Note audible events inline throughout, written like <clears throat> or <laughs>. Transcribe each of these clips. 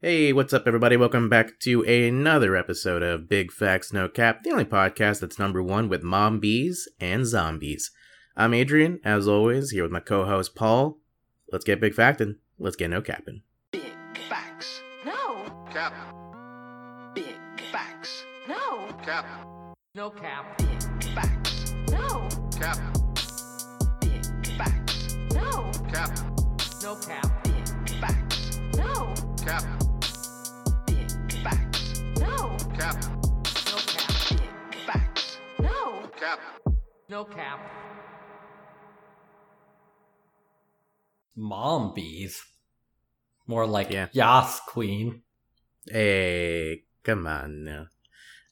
Hey, what's up, everybody? Welcome back to another episode of Big Facts No Cap, the only podcast that's number one with mom bees and zombies. I'm Adrian, as always, here with my co host Paul. Let's get big factin'. Let's get no capping. Big facts. No. Cap. Big facts. No. Cap. No cap. Big facts. No. Cap. Big facts. No. Cap. No cap. Big facts. No. Cap. Cap. No cap. Facts. No. Cap. No cap. mom bees. More like Yeah. Yas Queen. Hey, come on now.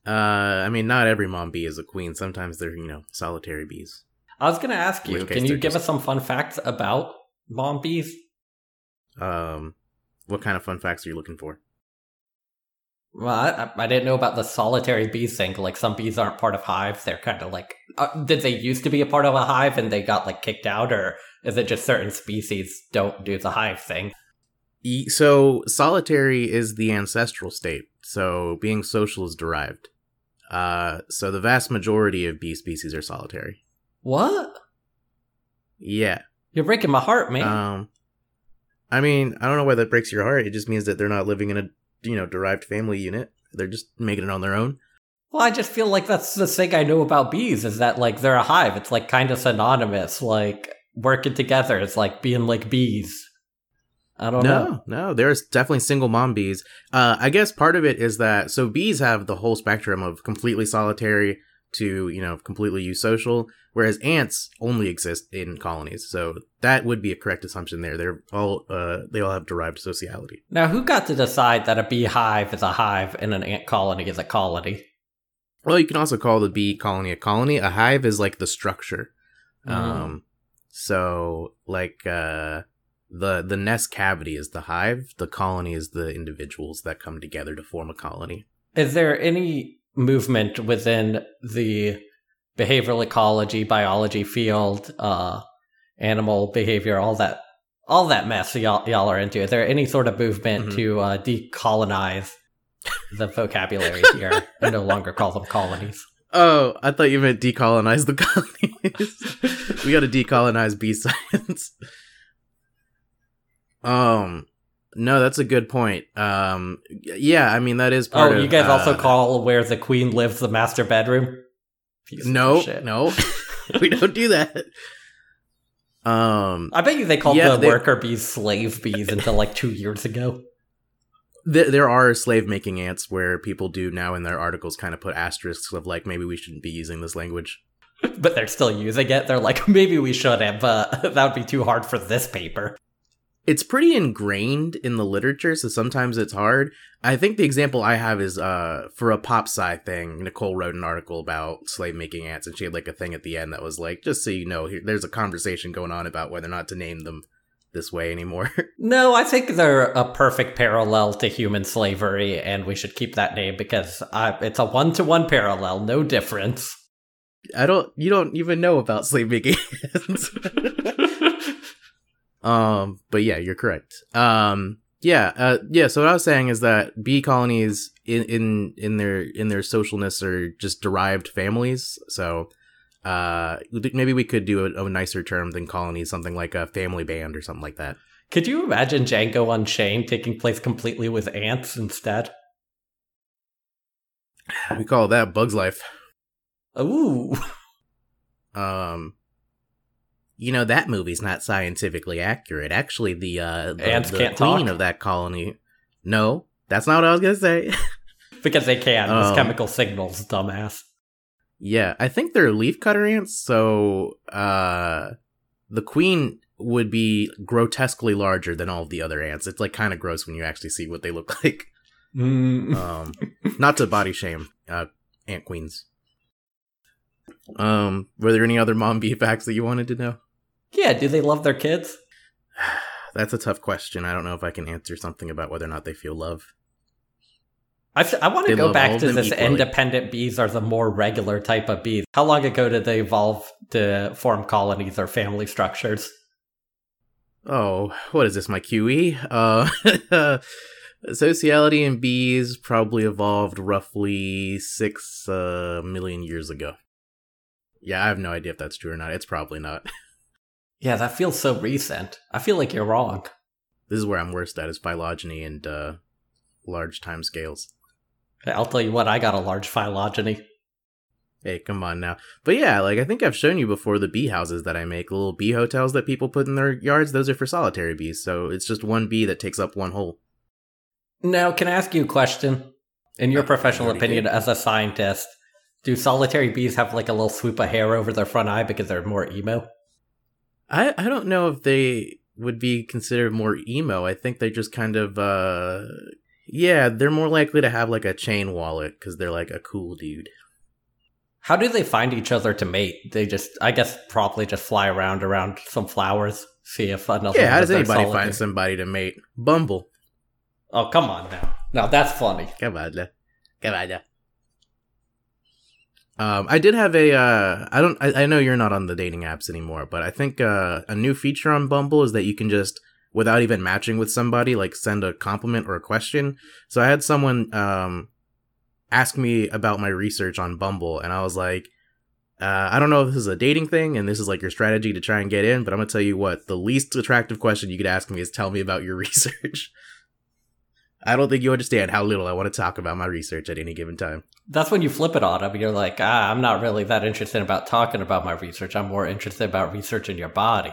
Uh, I mean, not every mom bee is a queen. Sometimes they're, you know, solitary bees. I was gonna ask you, can you give just- us some fun facts about mom bees? Um, what kind of fun facts are you looking for? Well, I, I didn't know about the solitary bees thing. Like some bees aren't part of hives; they're kind of like. Uh, did they used to be a part of a hive and they got like kicked out, or is it just certain species don't do the hive thing? So, solitary is the ancestral state. So, being social is derived. Uh, so the vast majority of bee species are solitary. What? Yeah. You're breaking my heart, man. Um, I mean, I don't know why that breaks your heart. It just means that they're not living in a, you know, derived family unit. They're just making it on their own. Well, I just feel like that's the thing I know about bees is that like they're a hive. It's like kind of synonymous, like working together. It's like being like bees. I don't know. No, no, there's definitely single mom bees. Uh, I guess part of it is that so bees have the whole spectrum of completely solitary to you know completely eusocial, whereas ants only exist in colonies. So that would be a correct assumption there. They're all uh, they all have derived sociality. Now, who got to decide that a beehive is a hive and an ant colony is a colony? Well, you can also call the bee colony a colony. A hive is like the structure. Mm. Um, so like uh, the the nest cavity is the hive. The colony is the individuals that come together to form a colony. Is there any movement within the behavioral ecology, biology field, uh, animal behavior, all that, all that mess y'all, y'all are into? Is there any sort of movement Mhm. to uh, decolonize the vocabulary here and no longer call them colonies? Oh, I thought you meant decolonize the colonies. <laughs> we got to decolonize bee science. um, no, that's a good point. Um, yeah, I mean that is part Oh, of. you guys also uh, call where the queen lives the master bedroom? Piece No, no, <laughs> <laughs> we don't do that. Um, I bet you they called Yeah, the they- worker bees slave bees until like two years ago. th- there are slave making ants where people do now in their articles kind of put asterisks of like maybe we shouldn't be using this language. <laughs> But they're still using it. They're like, maybe we shouldn't, but that would be too hard for this paper. It's pretty ingrained in the literature, so sometimes it's hard. I think the example I have is uh for a pop sci thing, Nicole wrote an article about slave making ants, and she had like a thing at the end that was like, just so you know, here there's a conversation going on about whether or not to name them this way anymore. <laughs> No, I think they're a perfect parallel to human slavery, and we should keep that name because uh, it's a one to one parallel, no difference. I don't you don't even know about slave making ants. <laughs> um but yeah, you're correct. Um yeah, uh yeah, so what I was saying is that bee colonies in in in their in their socialness are just derived families. So uh maybe we could do a, a nicer term than colonies, something like a family band or something like that. Could you imagine Django Unchained taking place completely with ants instead? We call that Bugs Life. Ooh. <laughs> Um you know that movie's not scientifically accurate. Actually, the uh the, Ants the can't queen talk? of that colony. No, that's not what I was gonna say. <laughs> Because they can. It's chemical signals, dumbass. Yeah, I think they're leaf cutter ants, so uh the queen would be grotesquely larger than all of the other ants. It's like kind of gross when you actually see what they look <laughs> like. Mm. Um not to body shame uh ant queens. Um were there any other mom bee facts that you wanted to know? Yeah, do they love their kids? <sighs> That's a tough question. I don't know if I can answer something about whether or not they feel love. I, want They to go back to this equally. independent bees are the more regular type of bees. How long ago did they evolve to form colonies or family structures? Oh, what is this? My QE? Uh, <laughs> Sociality in bees probably evolved roughly six uh, million years ago. Yeah, I have no idea if that's true or not. It's probably not. <laughs> Yeah, that feels so recent. I feel like you're wrong. This is where I'm worst at is phylogeny and uh, large time scales. I'll tell you what, I got a large phylogeny. Hey, come on now. But yeah, like I think I've shown you before the bee houses that I make, the little bee hotels that people put in their yards, those are for solitary bees. So it's just one bee that takes up one hole. Now, can I ask you a question? In your professional opinion did. as a scientist, do solitary bees have like a little swoop of hair over their front eye because they're more emo? I I don't know if they would be considered more emo. I think they just kind of uh yeah, they're more likely to have like a chain wallet cuz they're like a cool dude. How do they find each other to mate? They just, I guess, probably just fly around around some flowers, see if another. yeah, how does anybody solitary- find somebody to mate? Bumble. Oh, come on now. Now that's funny. Come on, now. come on. now. Um, I did have a. Uh, I don't. I, I know you're not on the dating apps anymore, but I think uh, a new feature on Bumble is that you can just, without even matching with somebody, like send a compliment or a question. So I had someone um, ask me about my research on Bumble, and I was like, uh, I don't know if this is a dating thing and this is like your strategy to try and get in, but I'm gonna tell you what. The least attractive question you could ask me is, "Tell me about your <laughs> research." I don't think you understand how little I want to talk about my research at any given time. That's when you flip it on them. You're like, ah, I'm not really that interested about talking about my research. I'm more interested about researching your body.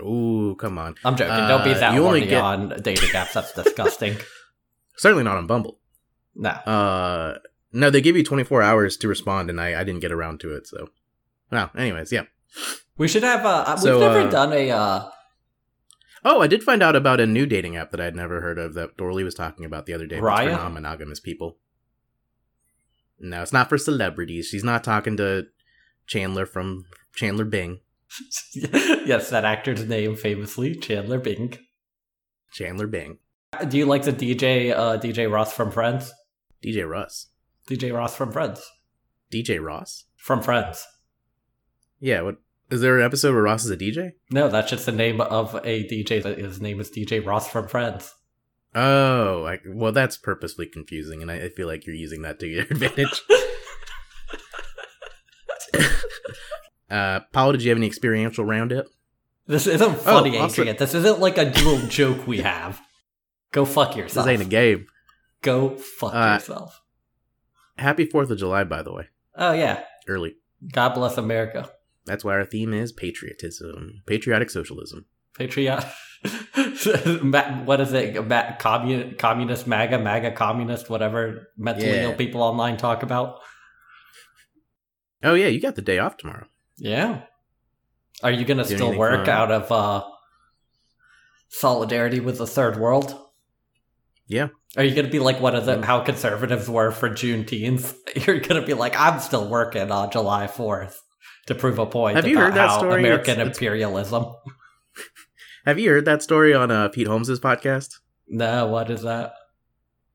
Ooh, come on. I'm joking. Don't be Uh, that you only horny get- on dating apps. That's <laughs> disgusting. Certainly not on Bumble. no. Uh, no, they give you 24 hours to respond, and I, I didn't get around to it. So, well, anyways, yeah. We should have. Uh, we've So, never uh, done a. Uh, Oh, I did find out about a new dating app that I'd never heard of that Dorley was talking about the other day. Raya? for non-monogamous people. No, it's not for celebrities. She's not talking to Chandler from Chandler Bing. <laughs> yes, that actor's name famously, Chandler Bing. Chandler Bing. Do you like the DJ uh, DJ Ross from Friends? DJ Russ. DJ Ross from Friends. DJ Ross? From Friends. Yeah, what is there an episode where Ross is a DJ? No, that's just the name of a DJ. His name is DJ Ross from Friends. Oh, I, well, that's purposely confusing, and I, I feel like you're using that to your <laughs> advantage. <laughs> uh, Paul, did you have any experiential roundup? This isn't funny, Oh, also- Adrian. This isn't like a little <laughs> joke we have. Go fuck yourself. This ain't a game. Go fuck Uh, yourself. Happy Fourth of July, by the way. Oh yeah. Early. God bless America. That's why our theme is patriotism, patriotic socialism. Patriot. <laughs> What is it? Ma- commun- communist MAGA, MAGA communist, whatever mentally Yeah. ill people online talk about. Oh yeah, you got the day off tomorrow. Yeah. Are you gonna Do still work out of uh, solidarity with the third world? Yeah. Are you gonna be like one of the Mm. how conservatives were for Juneteenth? <laughs> You're gonna be like, I'm still working on July Fourth to prove a point Have about you heard that how story? American It's- it's- imperialism. <laughs> Have you heard that story on uh, Pete Holmes's podcast? No, what is that?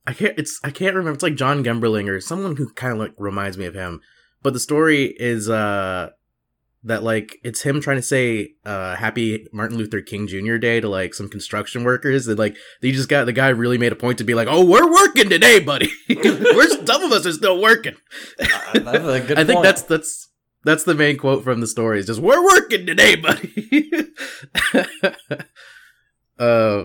I can't. It's I can't remember. It's like John Gemberling or someone who kind of like reminds me of him. But the story is uh that like it's him trying to say uh happy Martin Luther King Jr. Day to like some construction workers and like they just got the guy really made a point to be like, oh, we're working today, buddy. <laughs> we're some of us are still working. Uh, that's a <laughs> good I think point. that's that's that's the main quote from the story. Is just we're working today, buddy. <laughs> uh,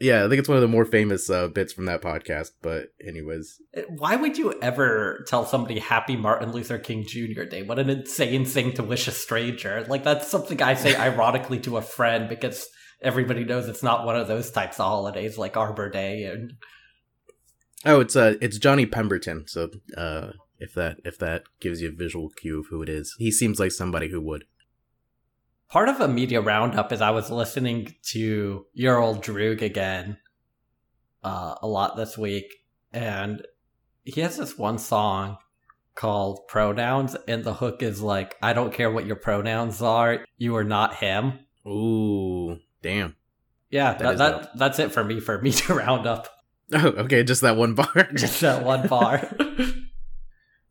yeah, I think it's one of the more famous uh, bits from that podcast. But anyways, Why would you ever tell somebody Happy Martin Luther King Jr. Day? What an insane thing to wish a stranger. Like, that's something I say <laughs> ironically to a friend because everybody knows it's not one of those types of holidays like Arbor Day. And oh, it's uh, it's Johnny Pemberton. So uh, if that if that gives you a visual cue of who it is, he seems like somebody who would. part of a media roundup is I was listening to Your Old Droog again uh, a lot this week, and he has this one song called Pronouns, and the hook is like, I don't care what your pronouns are, you are not him. Ooh, damn. Yeah, That that, that, that's it for me for <laughs> media roundup. Oh, okay, just that one bar. Just that one bar. <laughs>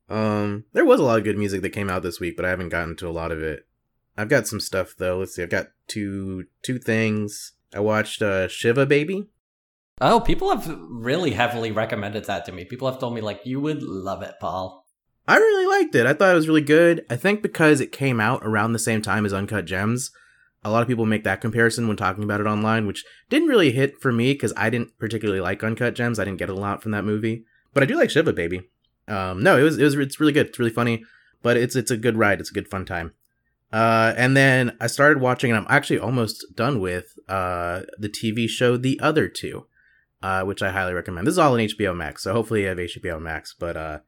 Um, there was a lot of good music that came out this week, but I haven't gotten to a lot of it. I've got some stuff though. Let's see. I've got two two things. I watched uh Shiva Baby. Oh, people have really heavily recommended that to me. People have told me like you would love it, Paul. I really liked it. I thought it was really good. I think because it came out around the same time as Uncut Gems, a lot of people make that comparison when talking about it online, which didn't really hit for me because I didn't particularly like Uncut Gems. I didn't get a lot from that movie, but I do like Shiva Baby. Um, no, it was it was it's really good. It's really funny, but it's it's a good ride. It's a good fun time. Uh, and then I started watching, and I'm actually almost done with uh the TV show The Other Two, uh, which I highly recommend. This is all on HBO Max, so hopefully you have HBO Max. But uh,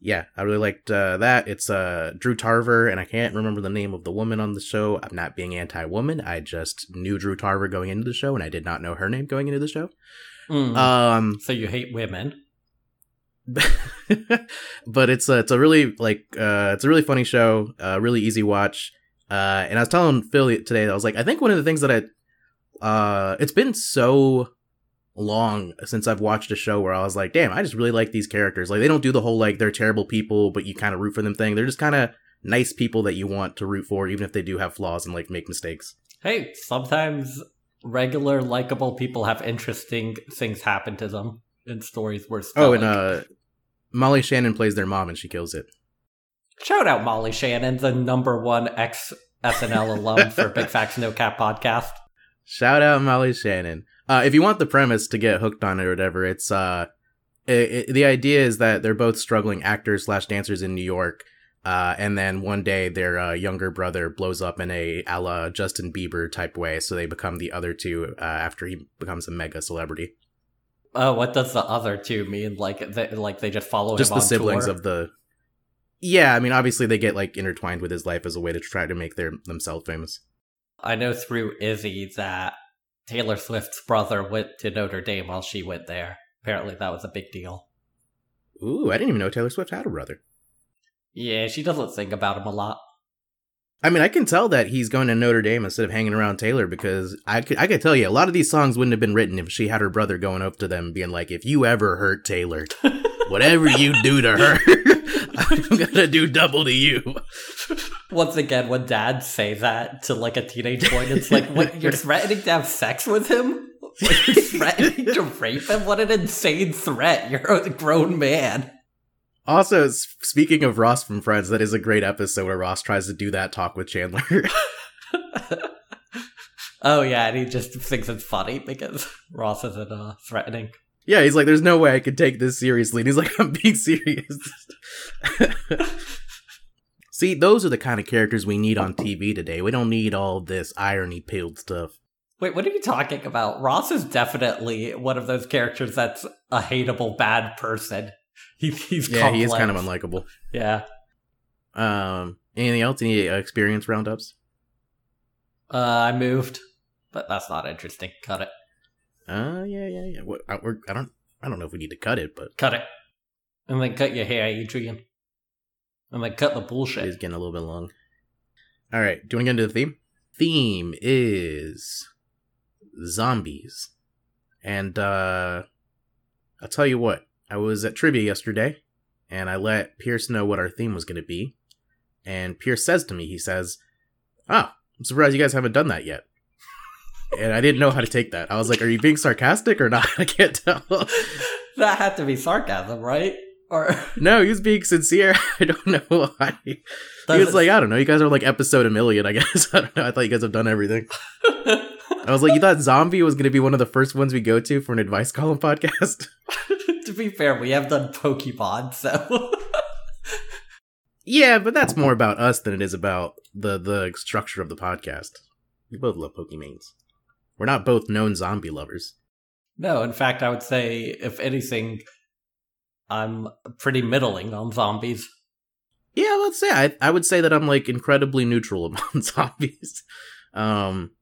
yeah, I really liked uh, that. It's uh Drew Tarver, and I can't remember the name of the woman on the show. I'm not being anti-woman. I just knew Drew Tarver going into the show, and I did not know her name going into the show. Mm. Um, so you hate women? <laughs> but it's a it's a really like uh it's a really funny show, uh really easy watch. Uh and I was telling Phil today that I was like I think one of the things that I uh it's been so long since I've watched a show where I was like, damn, I just really like these characters. Like they don't do the whole like they're terrible people but you kind of root for them thing. They're just kind of nice people that you want to root for even if they do have flaws and like make mistakes. Hey, sometimes regular likable people have interesting things happen to them in stories worth Oh, and uh Molly Shannon plays their mom and she kills it. Shout out Molly Shannon, the number one ex SNL alum for <laughs> Big Facts No Cap podcast. Shout out Molly Shannon. Uh, if you want the premise to get hooked on it or whatever, it's uh, it, it- the idea is that they're both struggling actors slash dancers in New York, uh, and then one day their uh, younger brother blows up in a a la Justin Bieber type way, so they become the other two uh, after he becomes a mega celebrity. Oh, what does the other two mean? Like, they, like they just follow Just the siblings tour? of the. Yeah, I mean, obviously they get like intertwined with his life as a way to try to make their themselves famous. I know through Izzy that Taylor Swift's brother went to Notre Dame while she went there. Apparently, that was a big deal. Ooh, I didn't even know Taylor Swift had a brother. Yeah, she doesn't think about him a lot. I mean, I can tell that he's going to Notre Dame instead of hanging around Taylor because I could, I could tell you a lot of these songs wouldn't have been written if she had her brother going up to them being like, if you ever hurt Taylor, <laughs> whatever you do to her, <laughs> I'm gonna do double to you. Once again, when dads say that to like a teenage boy, it's like, what, you're threatening to have sex with him? <laughs> You're threatening to rape him? What an insane threat. You're a grown man. Also, speaking of Ross from Friends, that is a great episode where Ross tries to do that talk with Chandler. <laughs> <laughs> Oh, yeah, and he just thinks it's funny because <laughs> Ross isn't uh, threatening. yeah, he's like, there's no way I could take this seriously. And he's like, I'm being serious. See, those are the kind of characters we need on TV today. We don't need all this irony pilled stuff. Wait, what are you talking about? Ross is definitely one of those characters that's a hateable bad person. <laughs> He, he's Yeah, he is kind of unlikable. Yeah. Um, anything else? Any experience roundups? Uh, I moved, but that's not interesting. Cut it. Uh, yeah, yeah, yeah. What, I, we're, I don't, I don't know if we need to cut it, but Cut it. And then cut your hair, Adrian. And then cut the bullshit. it is getting a little bit long. All right, do you want to get into the theme? Theme is zombies, and uh, I'll tell you what. I was at trivia yesterday, and I let Pierce know what our theme was going to be, and Pierce says to me, he says, "Oh, I'm surprised you guys haven't done that yet." and I didn't know how to take that. I was like, "Are you being sarcastic or not?" <laughs> I can't tell. <laughs> That had to be sarcasm, right? Or <laughs> no, he was being sincere. I don't know why. He was it- like, I don't know. You guys are like episode a million, I guess. I don't know. I thought you guys have done everything. I was like, you thought zombie was going to be one of the first ones we go to for an advice column podcast? <laughs> to be fair, we have done Pokemon, so <laughs> yeah, but that's more about us than it is about the the structure of the podcast. We both love Pokemons. We're not both known zombie lovers. no. In fact, I would say, if anything, I'm pretty middling on zombies. Yeah, let's say I I would say that I'm like incredibly neutral <laughs> about zombies. Um,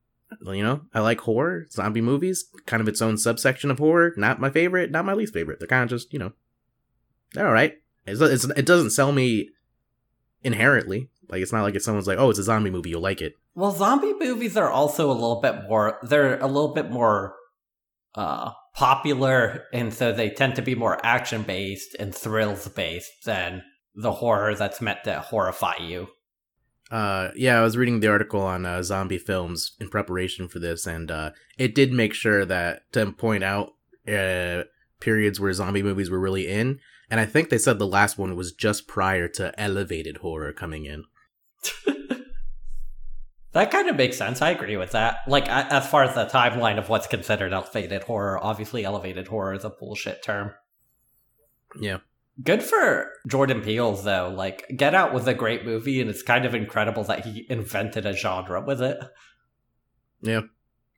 you know, I like horror, zombie movies, kind of its own subsection of horror. Not my favorite, not my least favorite. They're kind of just you know, they're all right. It's, it's, it doesn't sell me inherently. Like it's not like if someone's like, oh, it's a zombie movie, you'll like it. Well, zombie movies are also a little bit more. They're a little bit more uh, popular, and so they tend to be more action based and thrills based than the horror that's meant to horrify you. Uh, yeah, I was reading the article on uh, zombie films in preparation for this, and uh, it did make sure that to point out uh, periods where zombie movies were really in, and I think they said the last one was just prior to elevated horror coming in. <laughs> That kind of makes sense. I agree with that. Like, as far as the timeline of what's considered elevated horror, obviously, elevated horror is a bullshit term. Yeah. Good for Jordan Peele, though. Like, Get Out was a great movie, and it's kind of incredible that he invented a genre with it. Yeah.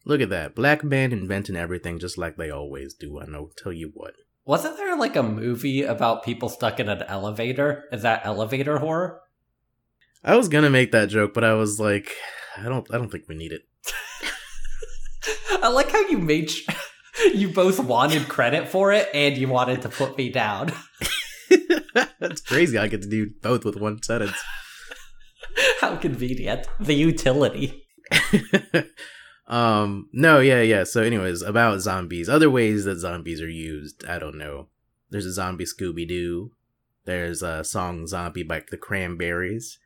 Look at that. Black man inventing everything just like they always do. I know. Tell you what. Wasn't there like a movie about people stuck in an elevator? Is that elevator horror? I was gonna make that joke, but I was like, I don't. I don't think we need it. <laughs> I like how you made. Sh- <laughs> you both wanted credit for it, and you wanted to put me down. <laughs> <laughs> That's crazy. I get to do both with one sentence. <laughs> how convenient. The utility. <laughs> um. No. Yeah. Yeah. So, anyways, about zombies. Other ways that zombies are used. I don't know. There's a zombie Scooby Doo. There's a song "Zombie" by the Cranberries.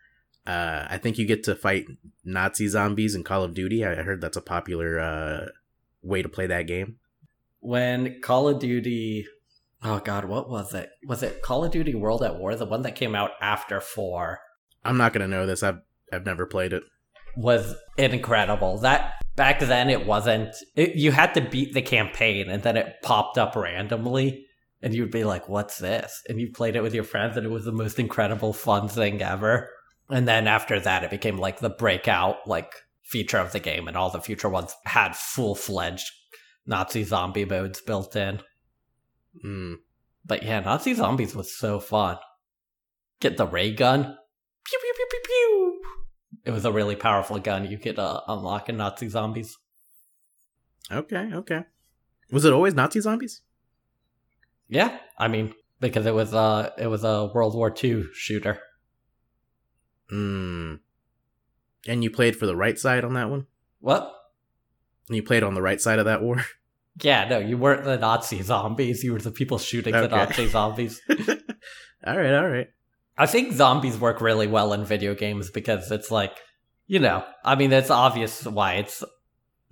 Uh, I think you get to fight Nazi zombies in Call of Duty. I heard that's a popular uh, way to play that game. when Call of Duty Oh god, what was it? Was it Call of Duty World at War, the one that came out after 4? I'm not gonna know this. I've I've never played it. was incredible. That back then it wasn't it, you had to beat the campaign and then it popped up randomly and you'd be like, "What's this?" And you played it with your friends and it was the most incredible fun thing ever. And then after that it became like the breakout like feature of the game and all the future ones had full-fledged Nazi zombie modes built in. Mm. But yeah, Nazi zombies was so fun. Get the ray gun. Pew pew pew pew pew. It was a really powerful gun you could uh, unlock in Nazi zombies. Okay. Okay. Was it always Nazi zombies? Yeah, I mean because it was uh it was a World War II shooter. Mm. And you played for the right side on that one. What? You played on the right side of that war. <laughs> Yeah, no, you weren't the Nazi zombies. You were the people shooting the Nazi zombies. <laughs> all right. All right. I think zombies work really well in video games because it's like, you know, I mean, it's obvious why it's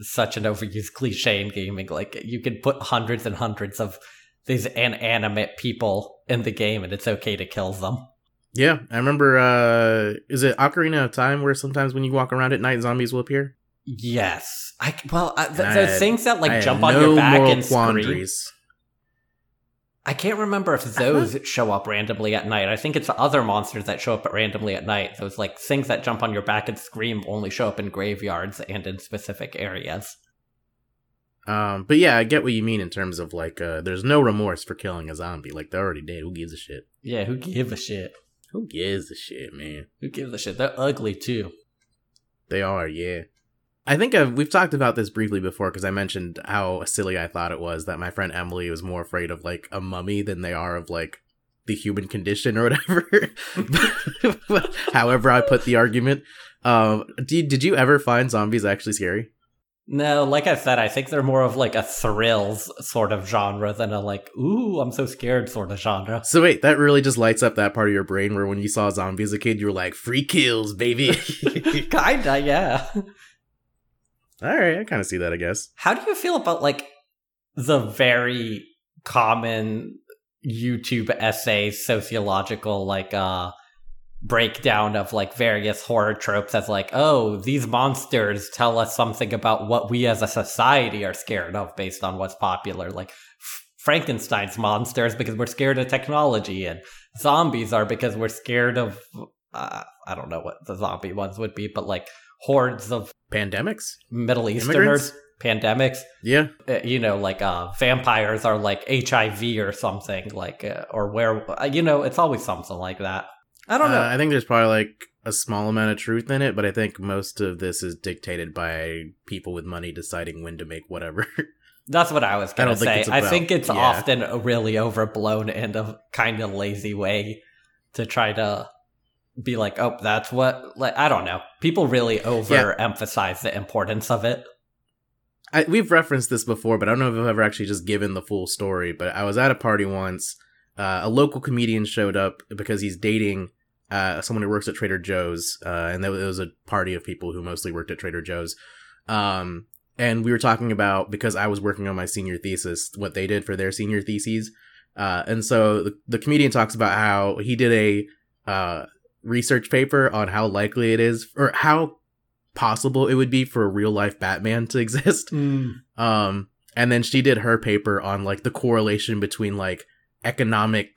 such an overused cliche in gaming. Like, you can put hundreds and hundreds of these inanimate people in the game and it's okay to kill them. Yeah, I remember. uh Is it Ocarina of Time where sometimes when you walk around at night, zombies will appear? Yes. I, well, I, th- I the had- things that like had jump on no your back moral and scream. I can't remember if those show up randomly at night. I think it's the other monsters that show up randomly at night. Those like things that jump on your back and scream only show up in graveyards and in specific areas. Um, but yeah, I get what you mean in terms of like, uh there's no remorse for killing a zombie. Like they're already dead. Who gives a shit? Yeah, who gives a shit? Who gives a shit, man? Who gives a shit? They're ugly too. They are, yeah. I think I've, we've talked about this briefly before because I mentioned how silly I thought it was that my friend Emily was more afraid of like a mummy than they are of like the human condition or <laughs> whatever. But However, I put the argument. Um, did did you ever find zombies actually scary? No, like I said, I think they're more of like a thrills sort of genre than a like, ooh, I'm so scared sort of genre. So wait, that really just lights up that part of your brain where when you saw zombies as a kid, you were like, "Free kills, baby." <laughs> Kinda, yeah. All right, I kind of see that. I guess. How do you feel about like the very common YouTube essay sociological like uh breakdown of like various horror tropes as like, oh, these monsters tell us something about what we as a society are scared of based on what's popular. Like Frankenstein's monsters because we're scared of technology and zombies are because we're scared of uh, I don't know what the zombie ones would be, but like hordes of Pandemics. Middle Immigrants? Easterners, pandemics, Yeah. uh, you know, like uh, vampires are like HIV or something, like uh, or where uh, you know, it's always something like that. I don't know. Uh, I think there's probably like a small amount of truth in it, but I think most of this is dictated by people with money deciding when to make whatever. <laughs> That's what I was gonna think say. I think it's yeah. often a really overblown and a kind of lazy way to try to be like, oh, that's what. Like, I don't know. People really overemphasize the importance of it. I, we've referenced this before, but I don't know if I've ever actually just given the full story. But I was at a party once. Uh, a local comedian showed up because he's dating uh, someone who works at Trader Joe's, uh, and there was a party of people who mostly worked at Trader Joe's. Um, and we were talking about because I was working on my senior thesis, what they did for their senior theses. Uh, and so the, the comedian talks about how he did a uh, research paper on how likely it is or how possible it would be for a real life Batman to <laughs> exist. Um, and then she did her paper on like the correlation between like economic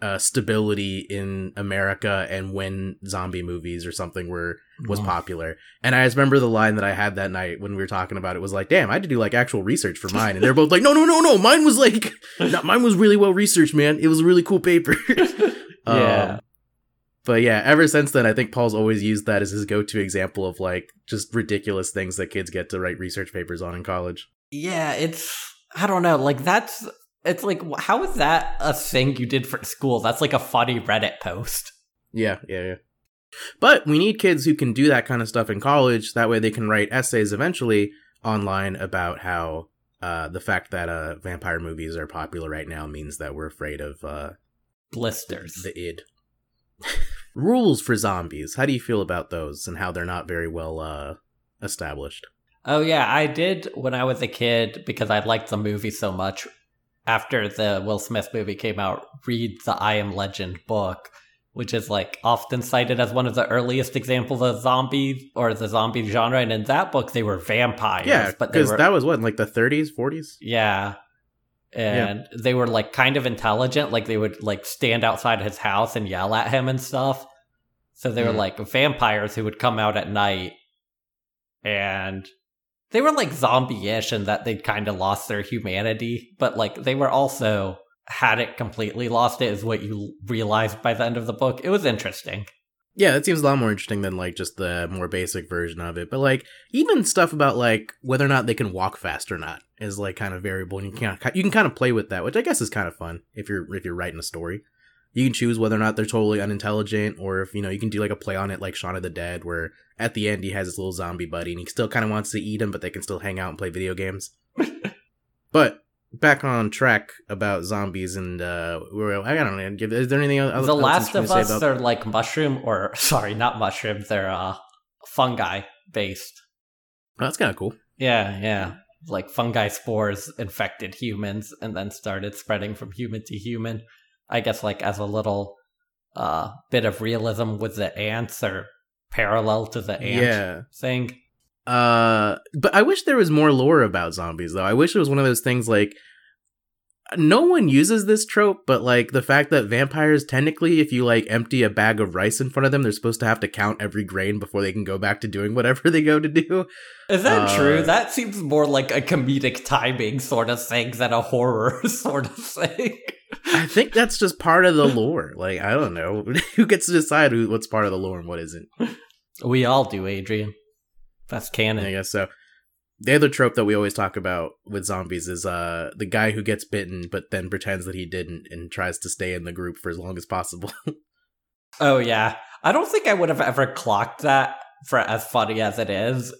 uh, stability in America and when zombie movies or something were was Mm. popular. And I just remember the line that I had that night when we were talking about it was like, "Damn, I had to do like actual research for mine." And they're both like, "No, no, no, no, mine was like, <laughs> no, mine was really well researched, man. It was a really cool paper." <laughs> Yeah. Um, but yeah, ever since then, I think Paul's always used that as his go-to example of like just ridiculous things that kids get to write research papers on in college. Yeah, it's I don't know, like that's it's like how is that a thing you did for school? That's like a funny Reddit post. Yeah, yeah, yeah. But we need kids who can do that kind of stuff in college. That way they can write essays eventually online about how uh, the fact that uh, vampire movies are popular right now means that we're afraid of uh, Blisters. the id. <laughs> Rules for zombies. How do you feel about those and how they're not very well uh, established? Oh yeah, I did when I was a kid because I liked the movie so much. After the Will Smith movie came out, read the I Am Legend book, which is like often cited as one of the earliest examples of zombies or the zombie genre. And in that book, they were vampires. yeah, but because were that was what like the 30s, 40s. Yeah. And they were like kind of intelligent. Like they would like stand outside his house and yell at him and stuff. So they were Mhm. like vampires who would come out at night and they were like zombie ish and that they'd kind of lost their humanity. But like they were also had it completely lost it, is what you realized by the end of the book. It was interesting. Yeah, that seems a lot more interesting than like just the more basic version of it. But like even stuff about like whether or not they can walk fast or not is like kind of variable, and you can you can kind of play with that, which I guess is kind of fun if you're if you're writing a story. You can choose whether or not they're totally unintelligent, or if you know you can do like a play on it, like Shaun of the Dead, where at the end he has his little zombie buddy, and he still kind of wants to eat him, but they can still hang out and play video games. <laughs> but back on track about zombies and uh, I don't know. give- Is there anything else? the else Last of Us about- are like mushroom or <laughs> sorry, not mushrooms, they're uh fungi based. Oh, that's kind of cool. Yeah, yeah. Like fungi spores infected humans and then started spreading from human to human. I guess like as a little uh bit of realism with the ants or parallel to the ant Yeah. thing. Uh, but I wish there was more lore about zombies, though. I wish it was one of those things like no one uses this trope, but like the fact that vampires technically, if you like empty a bag of rice in front of them, they're supposed to have to count every grain before they can go back to doing whatever <laughs> they go to do. Is that Uh, true? That seems more like a comedic timing sort of thing than a horror <laughs> sort of thing. I think that's just part of the lore. Like I don't know <laughs> who gets to decide who, what's part of the lore and what isn't. We all do, Adrian. That's canon. I guess so. The other trope that we always talk about with zombies is uh the guy who gets bitten but then pretends that he didn't and tries to stay in the group for as long as possible. <laughs> Oh yeah. I don't think I would have ever clocked that for as funny as it is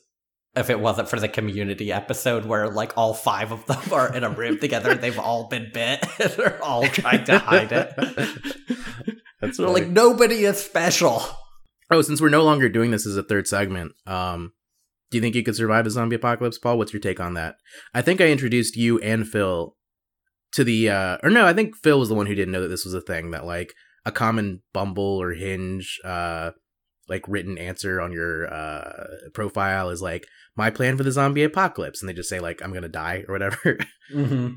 if it wasn't for the community episode where like all five of them are in a room <laughs> together and they've all been bit <laughs> and they're all trying to hide it. That's They're funny. like nobody is special. oh, since we're no longer doing this as a third segment, um, do you think you could survive a zombie apocalypse, Paul? What's your take on that? I think I introduced you and Phil to the, uh, or no, I think Phil was the one who didn't know that this was a thing. That like a common Bumble or Hinge, uh, like written answer on your uh profile is like my plan for the zombie apocalypse, and they just say like I'm gonna die or whatever. <laughs> Mm-hmm.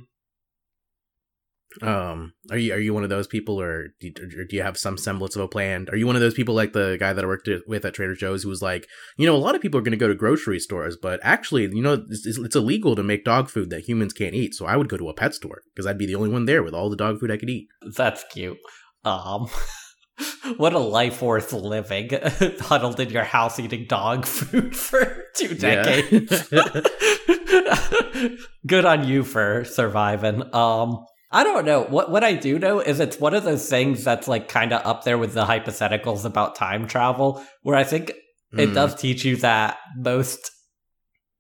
Um, are you are you one of those people, or do you, or do you have some semblance of a plan? Are you one of those people like the guy that I worked with at Trader Joe's who was like, you know, a lot of people are going to go to grocery stores, but actually, you know, it's, it's illegal to make dog food that humans can't eat. So I would go to a pet store because I'd be the only one there with all the dog food I could eat. That's cute. Um <laughs> what a life worth living. <laughs> Huddled in your house eating dog food <laughs> for two Yeah. decades. Good on you for surviving. Um I don't know. What what I do know is it's one of those things that's like kind of up there with the hypotheticals about time travel, where I think it Hmm. does teach you that most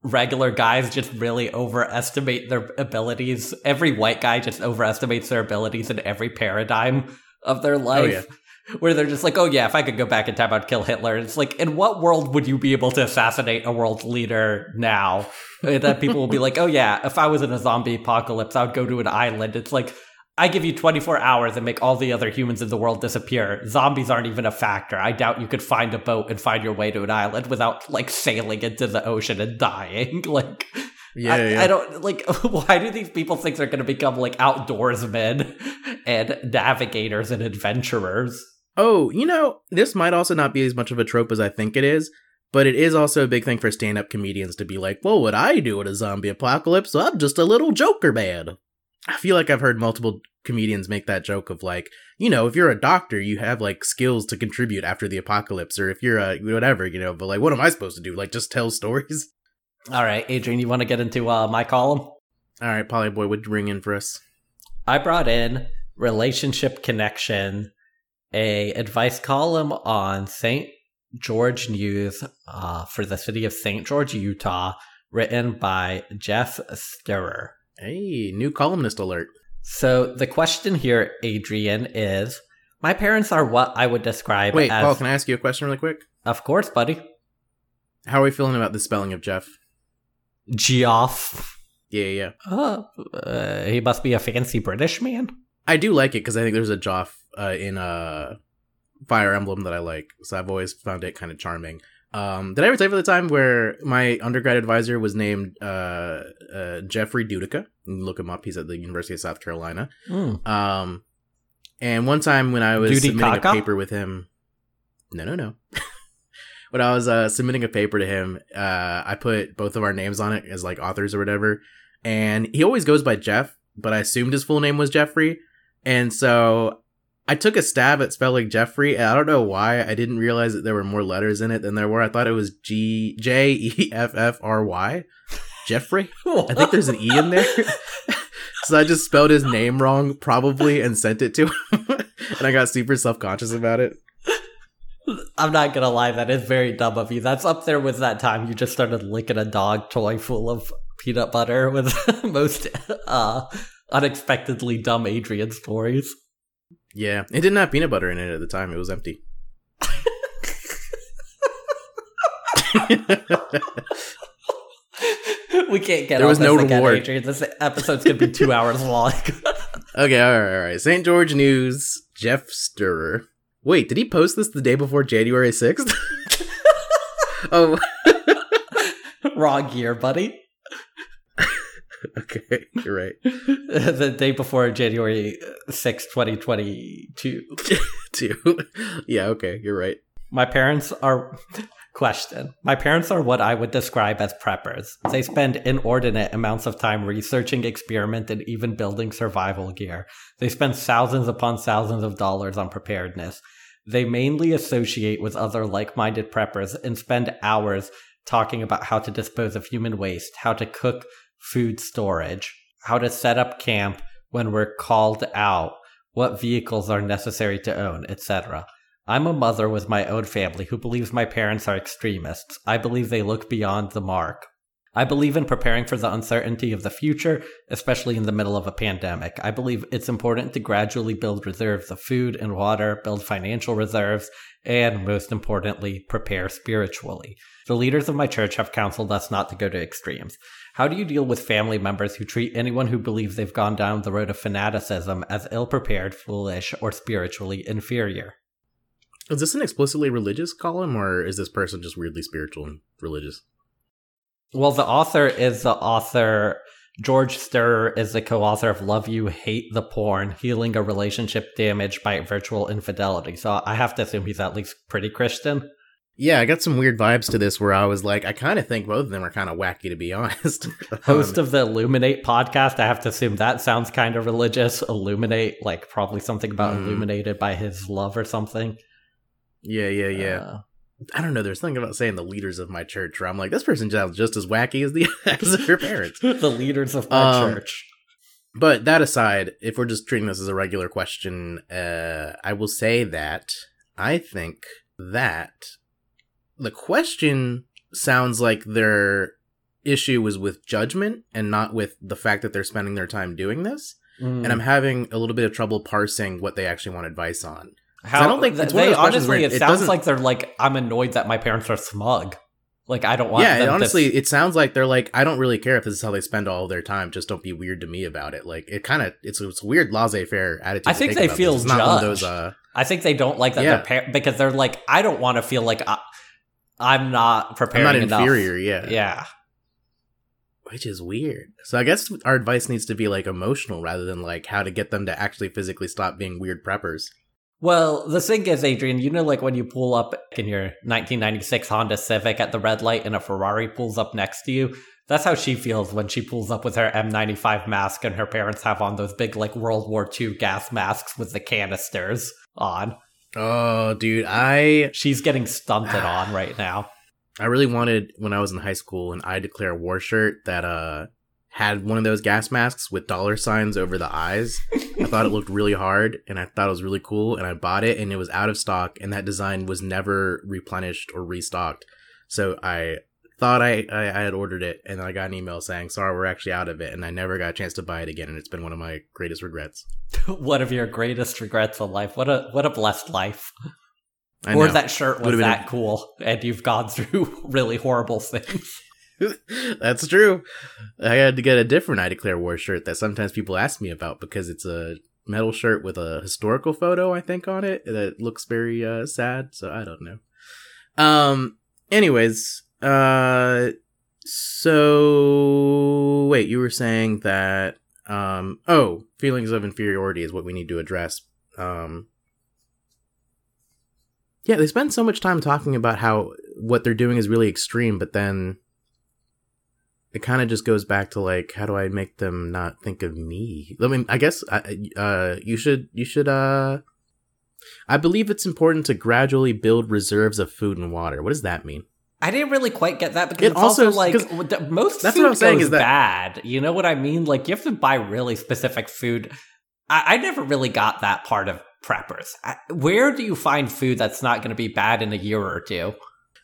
regular guys just really overestimate their abilities. Every white guy just overestimates their abilities in every paradigm of their life. yeah. Where they're just like, oh yeah, if I could go back in time, I'd kill Hitler. It's like, in what world would you be able to assassinate a world leader now? Eh, that people will be like, oh yeah, if I was in a zombie apocalypse, I would go to an island. It's like, I give you 24 hours and make all the other humans in the world disappear. Zombies aren't even a factor. I doubt you could find a boat and find your way to an island without like sailing into the ocean and dying. <laughs> like, Yeah, I, yeah. I don't like. <laughs> Why do these people think they're going to become like outdoorsmen and navigators and adventurers? Oh, you know, this might also not be as much of a trope as I think it is, but it is also a big thing for stand up comedians to be like, well, what would I do in a zombie apocalypse? I'm just a little Joker man. I feel like I've heard multiple comedians make that joke of like, you know, if you're a doctor, you have like skills to contribute after the apocalypse, or if you're a whatever, you know, but like, what am I supposed to do? Like, just tell <laughs> stories? All right, Adrian, you want to get into uh, my column? All right, Polyboy, what'd you bring in for us? I brought in relationship connection, a advice column on St. George News uh, for the city of St. George, Utah, written by Geoff Steurer. Hey, new columnist alert. So the question here, Adrian, is my parents are what I would describe Wait, as Paul, can I ask you a question really quick? Of course, buddy. How are we feeling about the spelling of Jeff? Geoff. Yeah, yeah. Uh, uh, he must be a fancy British man. I do like it because I think there's a Joff uh, in a Fire Emblem that I like, so I've always found it kind of charming. Um, did I ever tell you about the time where my undergrad advisor was named uh, uh, Jeffrey Dudica? Look him up. He's at the University of South Carolina. Mm. Um, and one time when I was Duty submitting Kaka? a paper with him, no, no, no. <laughs> when I was uh, submitting a paper to him, uh, I put both of our names on it as like authors or whatever. And he always goes by Jeff, but I assumed his full name was Jeffrey. And so I took a stab at spelling Jeffrey, and I don't know why I didn't realize that there were more letters in it than there were. I thought it was G J E F F R Y. Jeffrey? <laughs> I think there's an E in there. <laughs> so I just spelled his name wrong, probably, and sent it to him. <laughs> and I got super self conscious about it. I'm not gonna lie, that is very dumb of you. That's up there with that time you just started licking a dog toy full of peanut butter with most uh, unexpectedly dumb Adrian stories. Yeah, it didn't have peanut butter in it at the time. It was empty. <laughs> we can't get There was no again, reward. Adrian. This episode's gonna be two <laughs> hours long. Okay, all right, all right. St. George News, Geoff Steurer. Wait, did he post this the day before January 6th? <laughs> oh, Wrong year, buddy. <laughs> okay, you're right. <laughs> the day before January 6, 2022. <laughs> Two. yeah, okay, you're right. My parents are. Question. My parents are what I would describe as preppers. They spend inordinate amounts of time researching, experimenting, and even building survival gear. They spend thousands upon thousands of dollars on preparedness. They mainly associate with other like minded preppers and spend hours talking about how to dispose of human waste, how to cook food storage, how to set up camp when we're called out, what vehicles are necessary to own, etc. I'm a mother with my own family who believes my parents are extremists. I believe they look beyond the mark. I believe in preparing for the uncertainty of the future, especially in the middle of a pandemic. I believe it's important to gradually build reserves of food and water, build financial reserves, and most importantly, prepare spiritually. The leaders of my church have counseled us not to go to extremes. How do you deal with family members who treat anyone who believes they've gone down the road of fanaticism as ill prepared, foolish, or spiritually inferior? Is this an explicitly religious column, or is this person just weirdly spiritual and religious? Well, the author is the author. George Steurer is the co author of Love You, Hate the Porn Healing a Relationship Damaged by Virtual Infidelity. So I have to assume he's at least pretty Christian. Yeah, I got some weird vibes to this where I was like, I kind of think both of them are kind of wacky, to be honest. <laughs> Host Um, of the Illuminate podcast. I have to assume that sounds kind of religious. Illuminate, like probably something about Mhm. illuminated by his love or something. yeah, yeah, yeah. Uh, I don't know. There's something about saying the leaders of my church where I'm like, this person sounds just as wacky as the <laughs> as their parents. <laughs> the leaders of my Um, church. But that aside, if we're just treating this as a regular question, uh, I will say that I think that the question sounds like their issue was with judgment and not with the fact that they're spending their time doing this. Mm. And I'm having a little bit of trouble parsing what they actually want advice on. How, I don't think- it's they honestly. It, it sounds like they're like, I'm annoyed that my parents are smug. Like I don't want. yeah, them to- honestly, it sounds like they're like, I don't really care if this is how they spend all their time. Just don't be weird to me about it. Like it kind of, it's it's a weird laissez-faire attitude. I think they feel this. Not one of judged. those. Uh, I think they don't like that Yeah. their par- because they're like, I don't want to feel like I, I'm not prepared. I'm not enough. inferior. Yeah, Yeah. which is weird. So I guess our advice needs to be like emotional rather than like how to get them to actually physically stop being weird preppers. Well, the thing is, Adrian, you know, like when you pull up in your 1996 Honda Civic at the red light and a Ferrari pulls up next to you. That's how she feels when she pulls up with her M95 mask and her parents have on those big, like, World War II gas masks with the canisters on. Oh, dude, I She's getting stunted on right now. <sighs> I really wanted when I was in high school an I declare war shirt that uh had one of those gas masks with dollar signs over the eyes. I thought it looked <laughs> really hard and I thought it was really cool and I bought it and it was out of stock and that design was never replenished or restocked. So I thought I, I, I had ordered it and I got an email saying, sorry, we're actually out of it. And I never got a chance to buy it again. And it's been one of my greatest regrets. <laughs> One of your greatest regrets of life. What a what a blessed life. I or know. that shirt was that cool and you've gone through <laughs> really horrible things. <laughs> That's true. I had to get a different I Declare War shirt that sometimes people ask me about because it's a metal shirt with a historical photo, I think, on it that looks very uh, sad. So I don't know. Um. Anyways, uh, so wait, you were saying that um. Oh, feelings of inferiority is what we need to address. Um. Yeah, they spend so much time talking about how what they're doing is really extreme, but then it kind of just goes back to like, how do I make them not think of me? I mean, I guess I- uh, you should you should uh, I believe it's important to gradually build reserves of food and water. What does that mean? I didn't really quite get that because It it's also, also- like 'cause w- the- most that's food what I'm saying is that- bad. You know what I mean? Like you have to buy really specific food. I, I never really got that part of preppers. I, where do you find food that's not going to be bad in a year or two?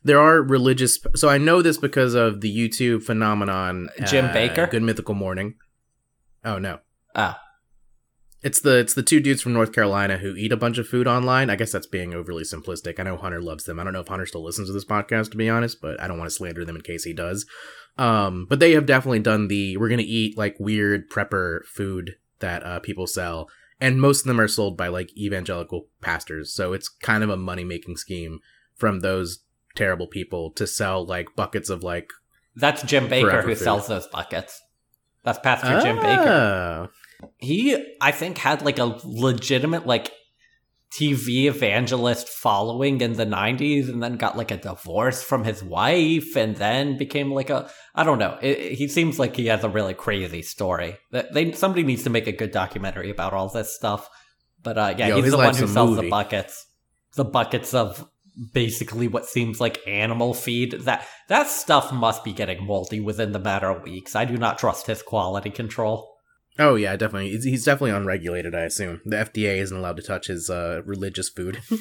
There are religious. So I know this because of the YouTube phenomenon. Jim uh, Bakker? Good Mythical Morning. Oh no. Oh. It's the it's the two dudes from North Carolina who eat a bunch of food online. I guess that's being overly simplistic. I know Hunter loves them. I don't know if Hunter still listens to this podcast to be honest, but I don't want to slander them in case he does. Um, but they have definitely done the we're gonna eat like weird prepper food that uh, people sell, and most of them are sold by like evangelical pastors. So it's kind of a money making scheme from those terrible people to sell like buckets of like That's Jim Bakker who food. sells those buckets. That's Pastor Jim Bakker. He, I think, had like a legitimate like TV evangelist following in the 90s and then got like a divorce from his wife and then became like a I don't know. It, it- he seems like he has a really crazy story. That they somebody needs to make a good documentary about all this stuff. But uh yeah, Yo, he's the one who sells movie. the buckets. The buckets of basically what seems like animal feed. That that stuff must be getting moldy within the matter of weeks. I do not trust his quality control. Oh yeah, definitely. He's, he's definitely unregulated. I assume the FDA isn't allowed to touch his uh, religious food. <laughs>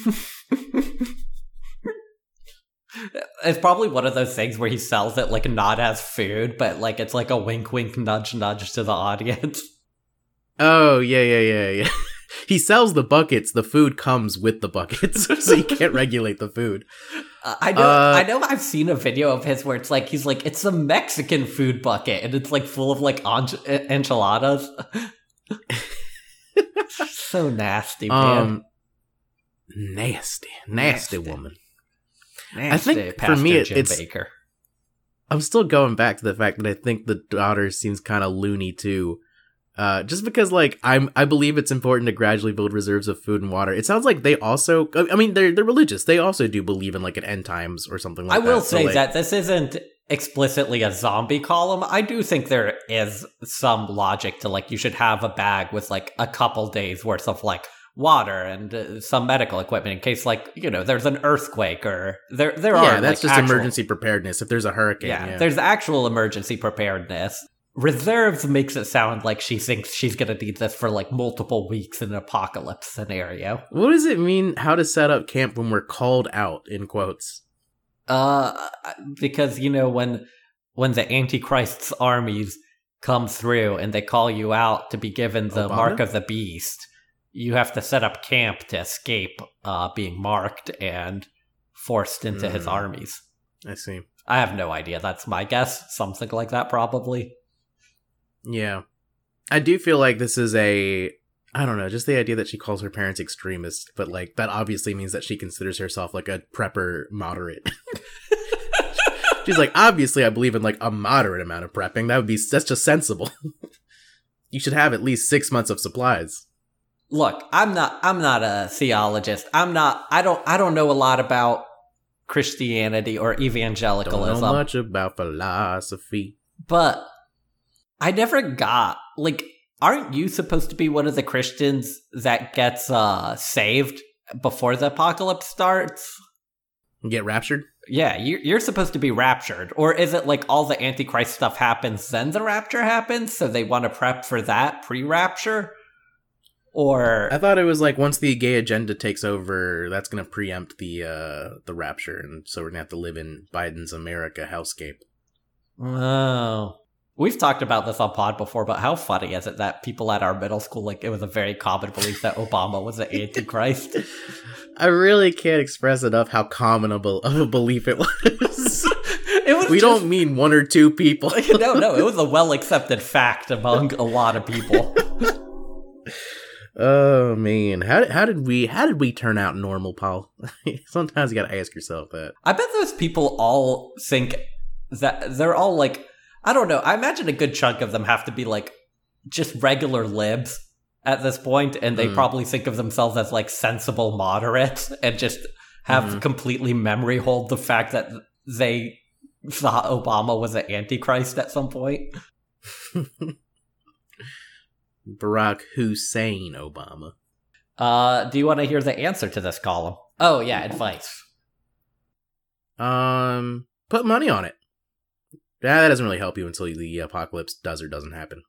It's probably one of those things where he sells it like not as food, but like it's like a wink, wink, nudge, nudge to the audience. oh yeah, yeah, yeah, yeah. <laughs> he sells the buckets. The food comes with the buckets, <laughs> so you <laughs> can't regulate the food. Uh, I know, Uh, I know. I've seen a video of his where it's like he's like it's a Mexican food bucket, and it's like full of like ench- enchiladas. <laughs> so nasty, man. Um, nasty, nasty, Nasty. woman. nasty, think for me it- it's- Bakker. I'm still going back to the fact that I think the daughter seems kind of loony too. Uh, just because like I'm, I believe it's important to gradually build reserves of food and water. It sounds like they also, I mean, they're they're religious. They also do believe in like an end times or something like I that. I will So, say like- that this isn't explicitly a zombie column. I do think there is some logic to like you should have a bag with like a couple days worth of like water and uh, some medical equipment in case like you know there's an earthquake or there there are. yeah, are that's like, just actual- emergency preparedness. If there's a hurricane, Yeah, yeah, there's actual emergency preparedness. Reserves makes it sound like she thinks she's gonna need this for like multiple weeks in an apocalypse scenario. What does it mean? How to set up camp when we're called out? In quotes. Uh, because you know when when the Antichrist's armies come through and they call you out to be given the Obama? mark of the beast, you have to set up camp to escape uh, being marked and forced into his Mm. armies. I see. I have no idea. That's my guess. Something like that, probably. Yeah. I do feel like this is a I don't know, just the idea that she calls her parents extremists, but like that obviously means that she considers herself like a prepper moderate. <laughs> She's like, obviously I believe in like a moderate amount of prepping. That would be that's just sensible. <laughs> you should have at least six months of supplies. Look, I'm not. I'm not a theologist. I'm not. I don't. I don't know a lot about Christianity or evangelicalism. Don't know much about philosophy. but I never got like aren't you supposed to be one of the Christians that gets uh saved before the apocalypse starts? Get raptured? Yeah, you you're supposed to be raptured. Or is it like all the antichrist stuff happens then the rapture happens so they want to prep for that pre-rapture? Or I thought it was like once the gay agenda takes over, that's gonna preempt the uh the rapture, and so we're gonna have to live in Biden's America housecape. Oh. We've talked about this on pod before, but how funny is it that people at our middle school like it was a very common belief that Obama was an <laughs> antichrist? I really can't express enough how common of a, of a belief it was. <laughs> it was we just- don't mean one or two people. <laughs> no, no, it was a well accepted fact among a lot of people. oh man, how did, how did we how did we turn out normal, Paul? Sometimes you gotta ask yourself that. I bet those people all think that they're all like, I don't know. I imagine a good chunk of them have to be like just regular libs at this point, and they Mm. probably think of themselves as like sensible moderates and just have Mhm. completely memory hold the fact that they thought Obama was an antichrist at some point. <laughs> Barack Hussein Obama. Uh, do you want to hear the answer to this column? Oh yeah, advice. Um, put money on it. Yeah, that doesn't really help you until the apocalypse does or doesn't happen.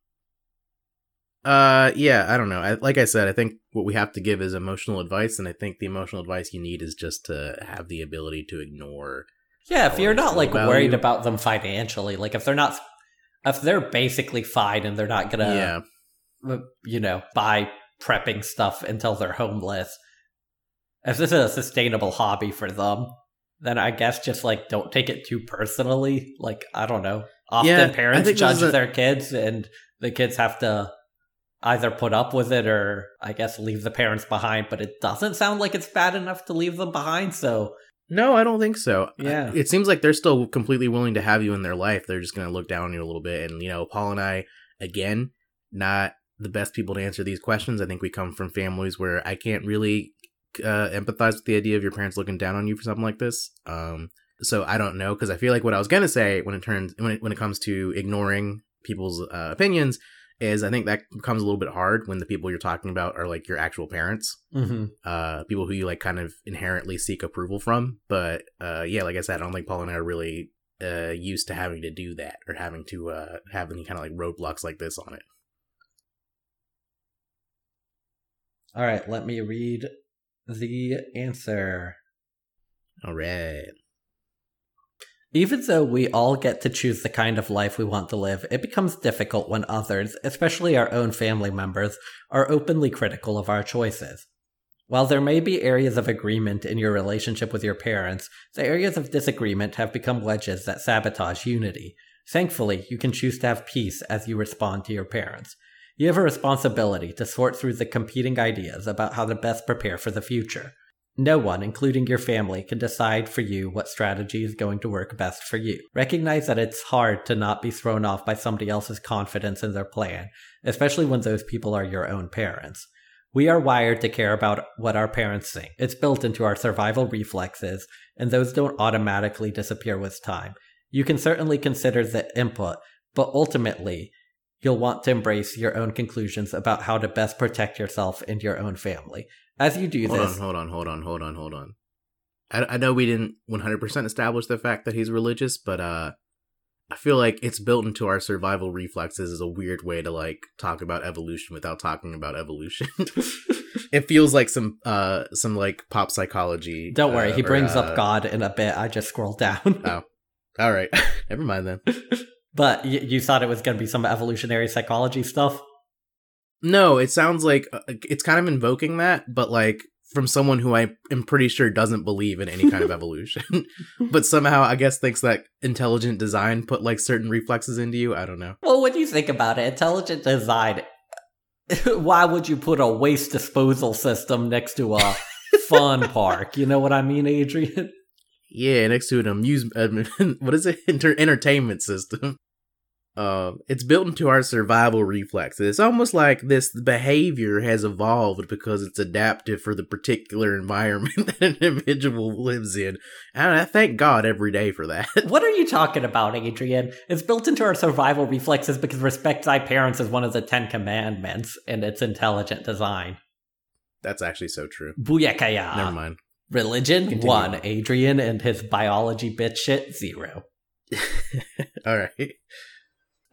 Uh, yeah, I don't know. I, like I said, I think what we have to give is emotional advice, and I think the emotional advice you need is just to have the ability to ignore. Yeah, if you're not like about worried about them financially, like if they're not, if they're basically fine and they're not gonna, yeah, uh, you know, buy prepping stuff until they're homeless. If this is a sustainable hobby for them, then I guess just like don't take it too personally. Like I don't know. Often Yeah, parents judge a- their kids, and the kids have to either put up with it or I guess leave the parents behind. But it doesn't sound like it's bad enough to leave them behind. So no, I don't think so. Yeah. it seems like they're still completely willing to have you in their life. They're just gonna look down on you a little bit, and you know, Paul and I, again, not the best people to answer these questions. I think we come from families where I can't really uh, empathize with the idea of your parents looking down on you for something like this. Um, so I don't know because I feel like what I was gonna say when it turns when it when it comes to ignoring people's uh, opinions is I think that becomes a little bit hard when the people you're talking about are like your actual parents mhm. uh people who you like kind of inherently seek approval from but uh yeah like i said i don't think paul and i are really uh used to having to do that or having to uh have any kind of like roadblocks like this on it all right. Let me read the answer. all right Even though we all get to choose the kind of life we want to live, it becomes difficult when others, especially our own family members, are openly critical of our choices. While there may be areas of agreement in your relationship with your parents, the areas of disagreement have become wedges that sabotage unity. Thankfully, you can choose to have peace as you respond to your parents. You have a responsibility to sort through the competing ideas about how to best prepare for the future. No one, including your family, can decide for you what strategy is going to work best for you. Recognize that it's hard to not be thrown off by somebody else's confidence in their plan, especially when those people are your own parents. We are wired to care about what our parents think. It's built into our survival reflexes, and those don't automatically disappear with time. You can certainly consider the input, but ultimately, you'll want to embrace your own conclusions about how to best protect yourself and your own family. As you do hold this, on hold on hold on hold on hold on I, I know we didn't 100% establish the fact that he's religious but uh i feel like it's built into our survival reflexes is a weird way to like talk about evolution without talking about evolution <laughs> it feels like some uh some like pop psychology Don't worry, uh, he or, brings uh, up God in a bit. I just scrolled down. Oh. all right <laughs> never mind then <laughs> but y- you thought it was going to be some evolutionary psychology stuff? No, it sounds like uh, it's kind of invoking that, but like from someone who I am pretty sure doesn't believe in any kind of <laughs> evolution, <laughs> but somehow I guess thinks that intelligent design put like certain reflexes into you. I don't know. Well, when you think about it, intelligent design. <laughs> Why would you put a waste disposal system next to a fun park? You know what I mean, Adrian? Yeah, next to an amusement, what is it? Inter- entertainment system. Uh, it's built into our survival reflexes. It's almost like this behavior has evolved because it's adaptive for the particular <laughs> environment that an individual lives in. And I thank God every day for that. <laughs> What are you talking about, Adrian? It's built into our survival reflexes because respect thy parents is one of the Ten Commandments and it's intelligent design. That's actually so true. Booyakaya. Never mind. Religion, Continue one. Adrian and his biology bitch shit, zero. <laughs> All right.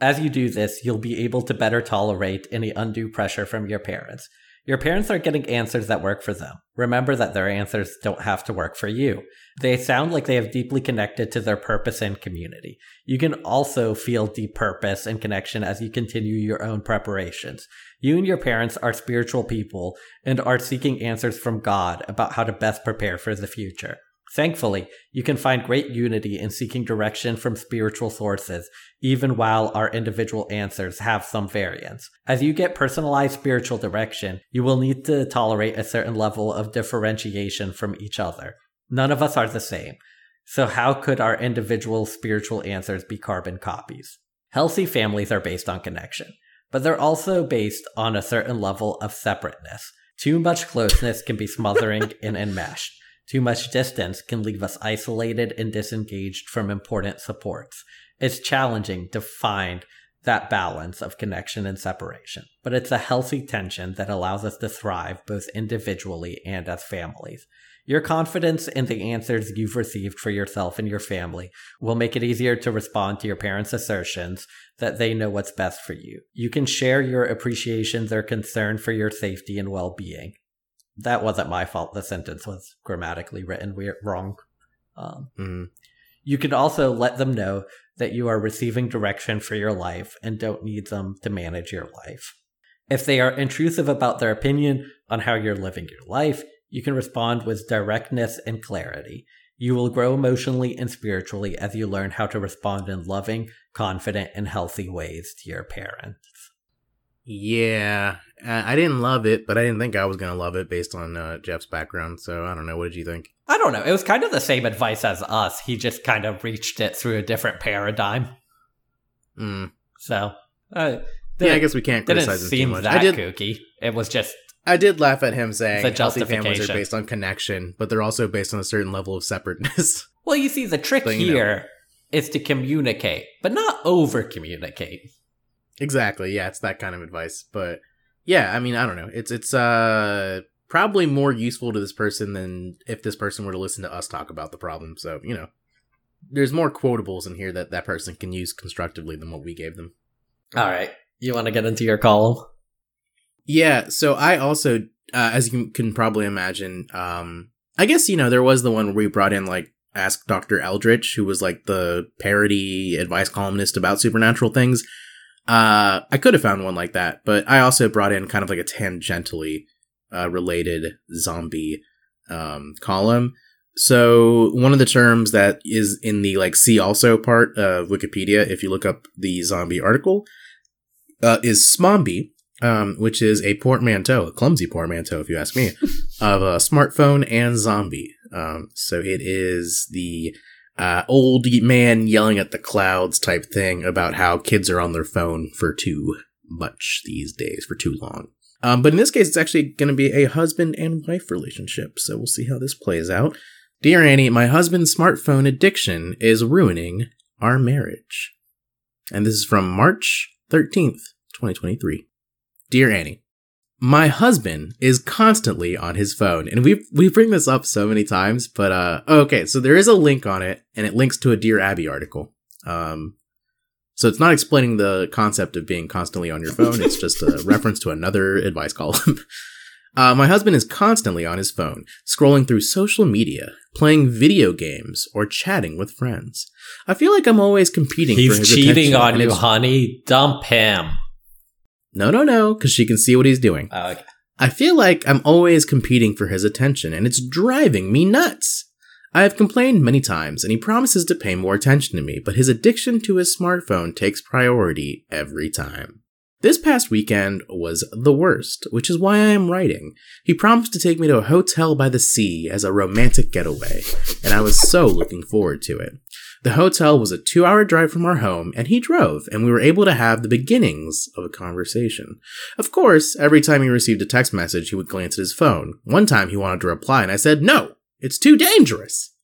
As you do this, you'll be able to better tolerate any undue pressure from your parents. Your parents are getting answers that work for them. Remember that their answers don't have to work for you. They sound like they have deeply connected to their purpose and community. You can also feel deep purpose and connection as you continue your own preparations. You and your parents are spiritual people and are seeking answers from God about how to best prepare for the future. Thankfully, you can find great unity in seeking direction from spiritual sources, even while our individual answers have some variance. As you get personalized spiritual direction, you will need to tolerate a certain level of differentiation from each other. None of us are the same. So how could our individual spiritual answers be carbon copies? Healthy families are based on connection, but they're also based on a certain level of separateness. Too much closeness can be smothering and enmeshed. Too much distance can leave us isolated and disengaged from important supports. It's challenging to find that balance of connection and separation, but it's a healthy tension that allows us to thrive both individually and as families. Your confidence in the answers you've received for yourself and your family will make it easier to respond to your parents' assertions that they know what's best for you. You can share your appreciations or concern for your safety and well being. That wasn't my fault. The sentence was grammatically written weird, wrong. Um, Mhm. you can also let them know that you are receiving direction for your life and don't need them to manage your life. If they are intrusive about their opinion on how you're living your life, you can respond with directness and clarity. You will grow emotionally and spiritually as you learn how to respond in loving, confident, and healthy ways to your parents. Yeah, I didn't love it, but I didn't think I was gonna love it based on uh, Geoff's background. So I don't know. What did you think? I don't know. It was kind of the same advice as us. He just kind of reached it through a different paradigm. Mm. So, uh, Yeah, I guess we can't criticize him too much. that I did. kooky. It was just I did laugh at him saying healthy families are based on connection, but they're also based on a certain level of separateness. <laughs> Well, you see, the trick you know. here is to communicate, but not over communicate. Exactly. Yeah, it's that kind of advice. But yeah, I mean, I don't know. It's it's uh probably more useful to this person than if this person were to listen to us talk about the problem. So you know, there's more quotables in here that that person can use constructively than what we gave them. All right. You want to get into your column? Yeah, so I also, uh, as you can, probably imagine, um, I guess you know there was the one where we brought in like Ask Doctor Eldritch, who was like the parody advice columnist about supernatural things. Uh, I could have found one like that, but I also brought in kind of like a tangentially uh, related zombie um, column. So one of the terms that is in the like see also part of Wikipedia, if you look up the zombie article, uh, is smombie, um, which is a portmanteau, a clumsy portmanteau, if you ask me, <laughs> of a smartphone and zombie. Um, so it is the uh, old man yelling at the clouds type thing about how kids are on their phone for too much these days, for too long. Um, but in this case, it's actually going to be a husband and wife relationship. So we'll see how this plays out. Dear Annie, my husband's smartphone addiction is ruining our marriage. And this is from March 13th, 2023. Dear Annie, my husband is constantly on his phone, and we we bring this up so many times, but uh okay, so there is a link on it, and it links to a Dear Abby article. Um so it's not explaining the concept of being constantly on your phone, it's just a <laughs> reference to another advice column. <laughs> Uh, my husband is constantly on his phone, scrolling through social media, playing video games, or chatting with friends. I feel like I'm always competing for He's cheating on you, honey. Dump him. No, no, no, because she can see what he's doing. Oh, okay. I feel like I'm always competing for his attention, and it's driving me nuts. I have complained many times, and he promises to pay more attention to me, but his addiction to his smartphone takes priority every time. This past weekend was the worst, which is why I am writing. He promised to take me to a hotel by the sea as a romantic getaway, and I was so looking forward to it. The hotel was a two hour drive from our home, and he drove, and we were able to have the beginnings of a conversation. Of course, every time he received a text message, he would glance at his phone. One time he wanted to reply, and I said, No, it's too dangerous.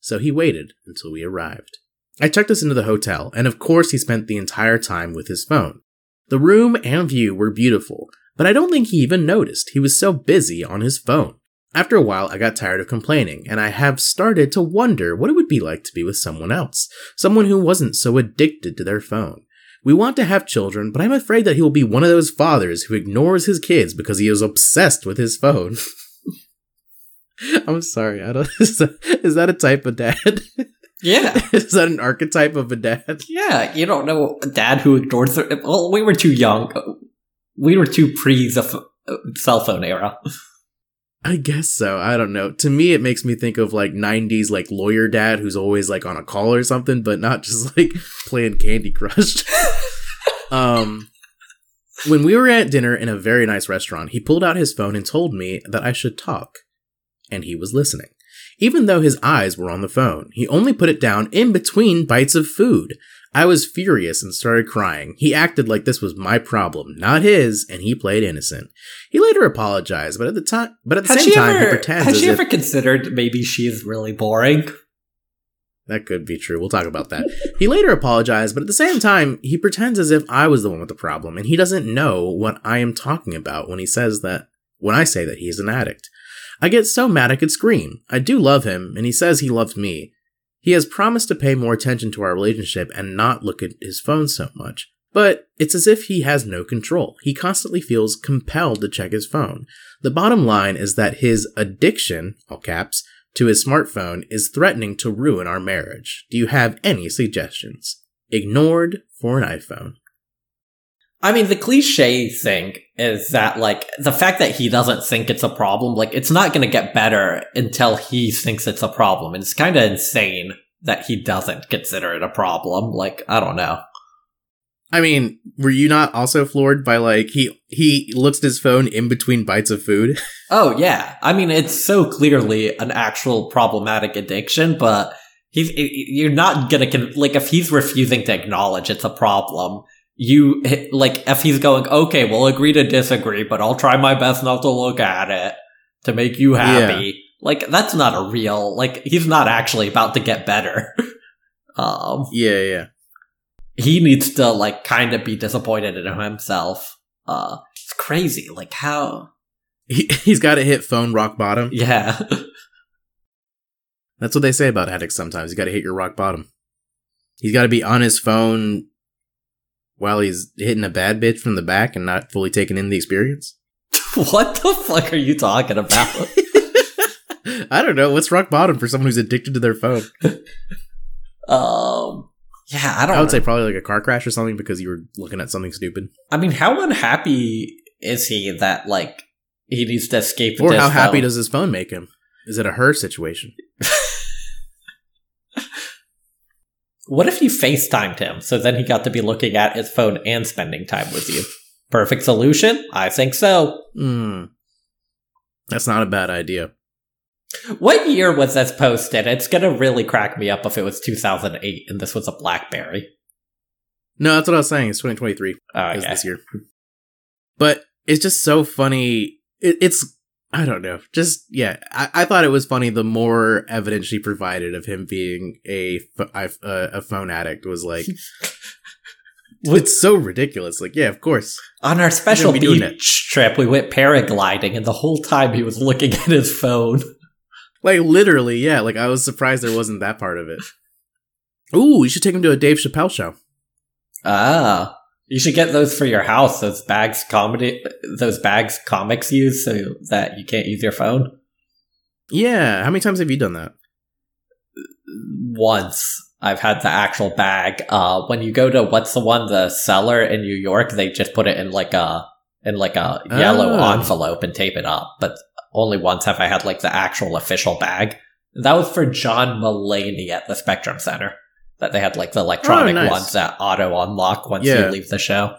So he waited until we arrived. I checked us into the hotel, and of course, he spent the entire time with his phone. The room and view were beautiful, but I don't think he even noticed. He was so busy on his phone. After a while, I got tired of complaining, and I have started to wonder what it would be like to be with someone else. Someone who wasn't so addicted to their phone. We want to have children, but I'm afraid that he will be one of those fathers who ignores his kids because he is obsessed with his phone. <laughs> I'm sorry, I don't. <laughs> Is that, is that a type of dad? Yeah. <laughs> is that an archetype of a dad? Yeah, you don't know a dad who ignores their. Well, we were too young. We were too pre the f- uh, cell phone era. I guess so. I don't know. To me, it makes me think of like 90s, like lawyer dad who's always like on a call or something, but not just <laughs> like playing Candy Crush. <laughs> um, when we were at dinner in a very nice restaurant, he pulled out his phone and told me that I should talk. And he was listening. Even though his eyes were on the phone, he only put it down in between bites of food. I was furious and started crying. He acted like this was my problem, not his, and he played innocent. He later apologized, but at the time, but at the Has same she time, he ever? pretends Has as she if ever considered maybe she's really boring? that could be true. We'll talk about that. he later apologized, but at the same time, he pretends as if I was the one with the problem, and he doesn't know what I am talking about when he says that when I say that he's an addict. I get so mad I could scream. I do love him, and he says he loves me. He has promised to pay more attention to our relationship and not look at his phone so much. But it's as if he has no control. He constantly feels compelled to check his phone. The bottom line is that his addiction, all caps, to his smartphone is threatening to ruin our marriage. Do you have any suggestions? Ignored for an iPhone. I mean, the cliche thing is that, like, the fact that he doesn't think it's a problem, like, it's not going to get better until he thinks it's a problem. And it's kind of insane that he doesn't consider it a problem. Like, I don't know. I mean, were you not also floored by like he he looks at his phone in between bites of food? <laughs> Oh, yeah. I mean, it's so clearly an actual problematic addiction, but he's, you're not going to, like, if he's refusing to acknowledge it's a problem, you, like, if he's going, okay, we'll agree to disagree, but I'll try my best not to look at it to make you happy. Like, that's not a real, like, he's not actually about to get better. <laughs> um, Yeah, yeah. he needs to, like, kind of be disappointed in himself. Uh, it's crazy. Like, how, He, <laughs> he's got to hit phone rock bottom. yeah. <laughs> That's what they say about addicts sometimes. You got to hit your rock bottom. He's got to be on his phone while he's hitting a bad bitch from the back and not fully taking in the experience. <laughs> what the fuck are you talking about? <laughs> I don't know. What's rock bottom for someone who's addicted to their phone? <laughs> um, yeah, I don't. I would know. say probably like a car crash or something because you were looking at something stupid. I mean, how unhappy is he that like he needs to escape? Or this how happy does his phone make him? Is it a her situation? What if you FaceTimed him so then he got to be looking at his phone and spending time with you? Perfect solution? I think so. Hmm. That's not a bad idea. What year was this posted? It's gonna really crack me up if it was 2008 and this was a Blackberry. No, that's what I was saying. It's 2023 Oh, is this year. But it's just so funny. It, it's I don't know. Just yeah, I, I thought it was funny. The more evidence she provided of him being a a, a phone addict was like, <laughs> it's so ridiculous. Like, yeah, of course. On our special be beach trip, we went paragliding, and the whole time he was looking at his phone. <laughs> Like literally, yeah. Like I was surprised there wasn't that part of it. Ooh, you should take him to a Dave Chappelle show. Ah, you should get those for your house. Those bags comedy, those bags comics use, so that you can't use your phone Yeah, how many times have you done that? once. I've had the actual bag. Uh, when you go to what's the one, the Cellar in New York, they just put it in like a in like a yellow Oh. envelope and tape it up. But only once have I had like the actual official bag. That was for John Mulaney at the Spectrum Center. That they had like the electronic Oh, nice. ones that auto unlock once Yeah. you leave the show.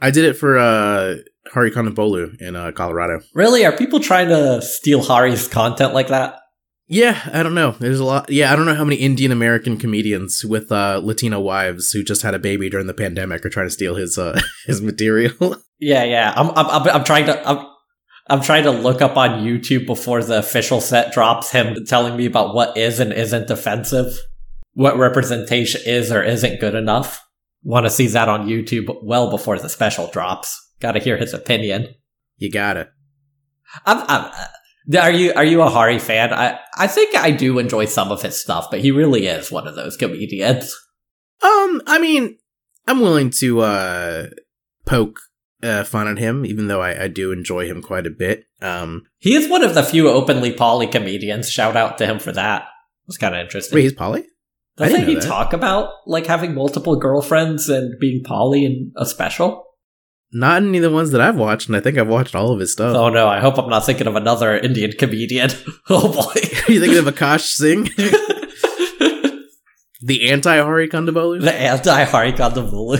I did it for uh, Hari Kondabolu in uh, Colorado. Really, are people trying to steal Hari's content like that? Yeah, I don't know. There's a lot. Yeah, I don't know how many Indian American comedians with uh, Latino wives who just had a baby during the pandemic are trying to steal his uh, <laughs> his material. Yeah, yeah. I'm, I'm, I'm, I'm trying to, I'm, I'm trying to look up on YouTube before the official set drops him telling me about what is and isn't offensive, what representation is or isn't good enough. Want to see that on YouTube well before the special drops. Got to hear his opinion. you got it. I'm, I'm, uh, are you, are you a Hari fan? I, I think I do enjoy some of his stuff, but he really is one of those comedians. Um, I mean, I'm willing to uh poke uh, fun at him, even though I, I do enjoy him quite a bit. Um, He is one of the few openly poly comedians. Shout out to him for that. It's kind of interesting. wait, he's Polly? I Doesn't he that. talk about like having multiple girlfriends and being poly in a special? Not any of the ones that I've watched, and I think I've watched all of his stuff. Oh no, I hope I'm not thinking of another Indian comedian. <laughs> oh boy. Are <laughs> you thinking of Akash Singh, <laughs> the anti-Hari Kondabolu? the anti Hari Kondabolu.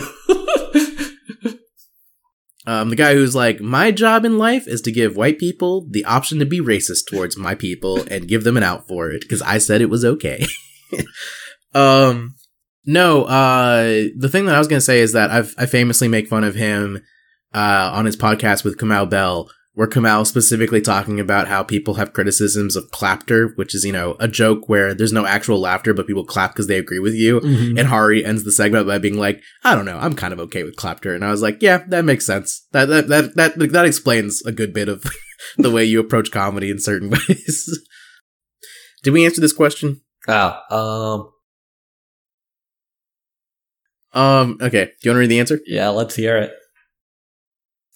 Um, the guy who's like, my job in life is to give white people the option to be racist towards my people and give them an out for it because I said it was okay. Um, no, uh, the thing that I was gonna say is that I've I famously make fun of him uh, on his podcast with Kamau Bell, where Kamau specifically talking about how people have criticisms of clapter, which is you know a joke where there's no actual laughter but people clap because they agree with you. Mhm. And Hari ends the segment by being like, I don't know, I'm kind of okay with Clapter. And I was like, yeah, that makes sense. That that that that, that explains a good bit of <laughs> the way you approach comedy in certain <laughs> ways. Did we answer this question? Oh, um, Um, okay. Do you want to read the answer? yeah, let's hear it.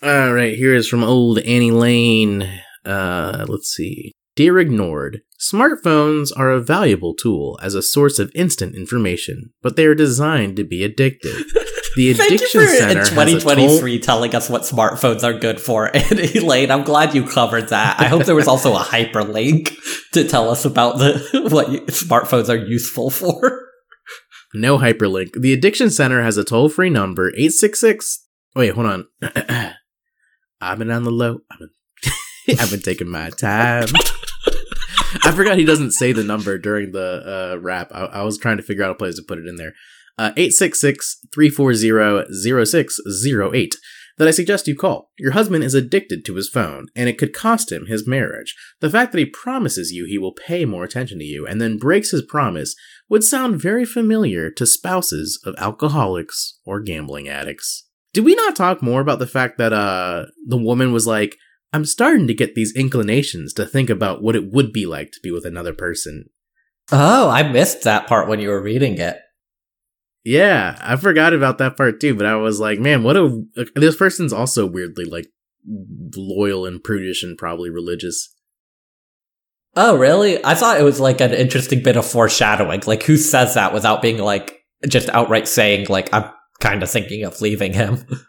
All right, here is from old Annie Lane. Uh, let's see. Dear Ignored, smartphones are a valuable tool as a source of instant information, but they are designed to be addictive. <laughs> The Addiction Center in has a toll- 2023 telling us what smartphones are good for. <laughs> Annie Lane, I'm glad you covered that. I hope there was also a hyperlink to tell us about the <laughs> what you- smartphones are useful for. No hyperlink. The Addiction Center has a toll free number, 866. Wait, hold on. <clears throat> I've been on the low. I've been, <laughs> I've been taking my time. <laughs> I forgot he doesn't say the number during the uh, rap. I, I was trying to figure out a place to put it in there. Uh, 866-340-0608 that I suggest you call. Your husband is addicted to his phone, and it could cost him his marriage. The fact that he promises you he will pay more attention to you and then breaks his promise would sound very familiar to spouses of alcoholics or gambling addicts. Did we not talk more about the fact that uh the woman was like, I'm starting to get these inclinations to think about what it would be like to be with another person. Oh, I missed that part when you were reading it. Yeah, I forgot about that part too, but I was like, man, what a this person's also weirdly like loyal and prudish and probably religious. Oh, really? I thought it was like an interesting bit of foreshadowing. Like, who says that without being like just outright saying like I'm kind of thinking of leaving him? <laughs>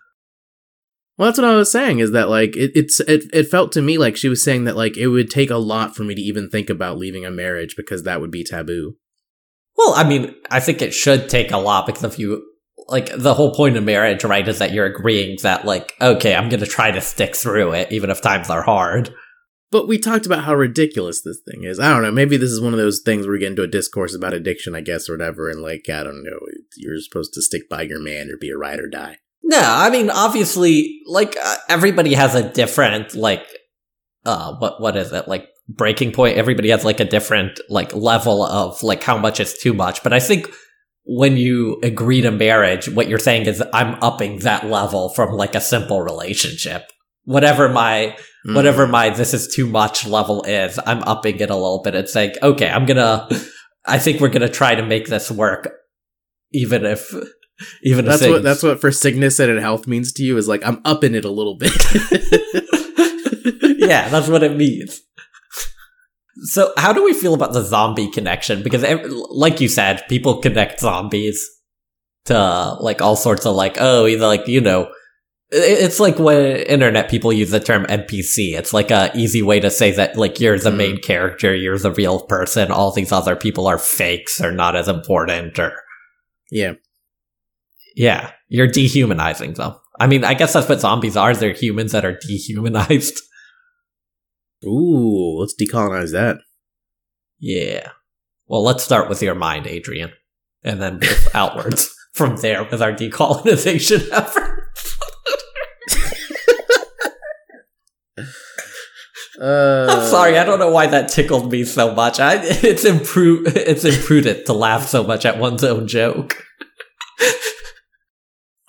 Well, that's what I was saying. Is that like it, it's it, it felt to me like she was saying that like it would take a lot for me to even think about leaving a marriage because that would be taboo. Well, I mean, I think it should take a lot because if you like the whole point of marriage, right, is that you're agreeing that like, okay, I'm gonna try to stick through it even if times are hard. But we talked about how ridiculous this thing is. I don't know. Maybe this is one of those things where we get into a discourse about addiction, I guess, or whatever. And like, I don't know, you're supposed to stick by your man or be a ride or die. No, I mean, obviously, like uh, everybody has a different like, uh, what what is it like breaking point? Everybody has like a different like level of like how much is too much. But I think when you agree to marriage, what you're saying is I'm upping that level from like a simple relationship. Whatever my Mm. whatever my this is too much level is, I'm upping it a little bit. It's like, okay, I'm gonna, I think we're gonna try to make this work, even if, even That's what that's what for sickness and health means to you is like I'm upping it a little bit. <laughs> yeah, that's what it means. So, how do we feel about the zombie connection? Because, like you said, people connect zombies to like all sorts of like, oh, either like you know, it's like when internet people use the term NPC. It's like a easy way to say that like you're the Mhm. main character, you're the real person. All these other people are fakes or not as important or Yeah. yeah, you're dehumanizing them. I mean, I guess that's what zombies are. They're humans that are dehumanized. <laughs> Ooh, let's decolonize that. Yeah. Well, let's start with your mind, Adrian, and then move <laughs> outwards from there with our decolonization <laughs> efforts. Uh, I'm sorry, I don't know why that tickled me so much. I, <laughs> it's impru- it's imprudent to laugh so much at one's own joke.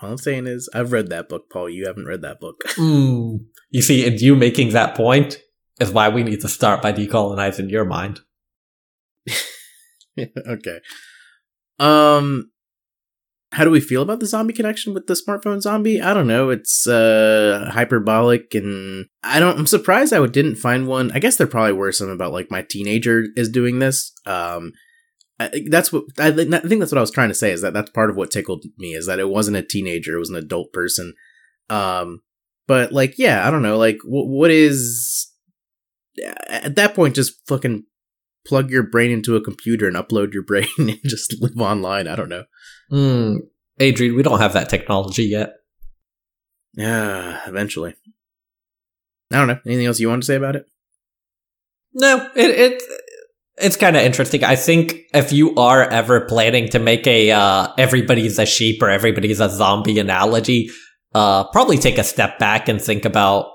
All I'm saying is, I've read that book, Paul. You haven't read that book. <laughs> Mm. You see, and you making that point is why we need to start by decolonizing your mind. <laughs> okay. Um, how do we feel about the zombie connection with the smartphone zombie? I don't know. It's uh hyperbolic, and I don't. I'm surprised I didn't find one. I guess there probably were some about like my teenager is doing this. Um, I, that's what I, I think that's what I was trying to say. Is that that's part of what tickled me is that it wasn't a teenager; it was an adult person. Um, but like, yeah, I don't know. Like, wh- what is at that point? Just fucking plug your brain into a computer and upload your brain <laughs> and just live online. I don't know. Mm. Adrian, we don't have that technology yet. Yeah, eventually. I don't know. Anything else you want to say about it? No, it it it's kind of interesting. I think if you are ever planning to make a uh, everybody's a sheep or everybody's a zombie analogy, uh, probably take a step back and think about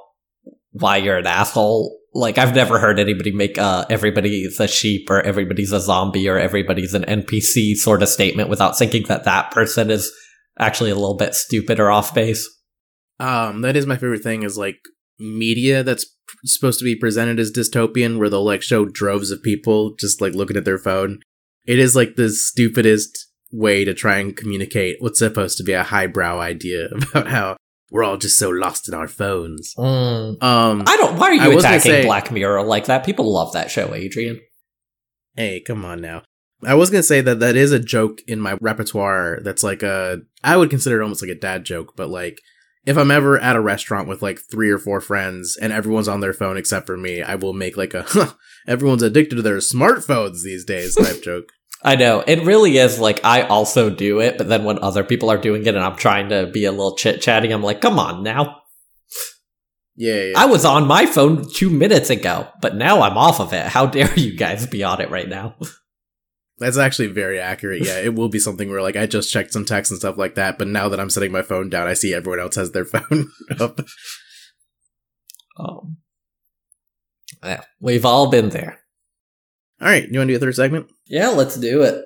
why you're an asshole. Like I've never heard anybody make uh, everybody's a sheep or everybody's a zombie or everybody's an NPC sort of statement without thinking that that person is actually a little bit stupid or off base. Um, that is my favorite thing is like media that's supposed to be presented as dystopian, where they'll like show droves of people just like looking at their phone. It is like the stupidest way to try and communicate what's supposed to be a highbrow idea <laughs> about how we're all just so lost in our phones. Um, I don't. Why are I you attacking say- Black Mirror like that? People love that show, Adrian. Hey, come on now. I was gonna say that that is a joke in my repertoire. That's like a I would consider it almost like a dad joke, but like if I'm ever at a restaurant with like three or four friends and everyone's on their phone except for me, I will make like a huh, <laughs> everyone's addicted to their smartphones these days type joke. I know. It really is like I also do it, but then when other people are doing it and I'm trying to be a little chit chatty, I'm like, come on now. Yeah, yeah. I was on my phone two minutes ago, but now I'm off of it. How dare you guys be on it right now? <laughs> That's actually very accurate. Yeah, it will be something where like I just checked some text and stuff like that, but now that I'm setting my phone down, I see everyone else has their <laughs> phone up. Um, yeah, we've all been there. All right, you want to do a third segment? Yeah, let's do it.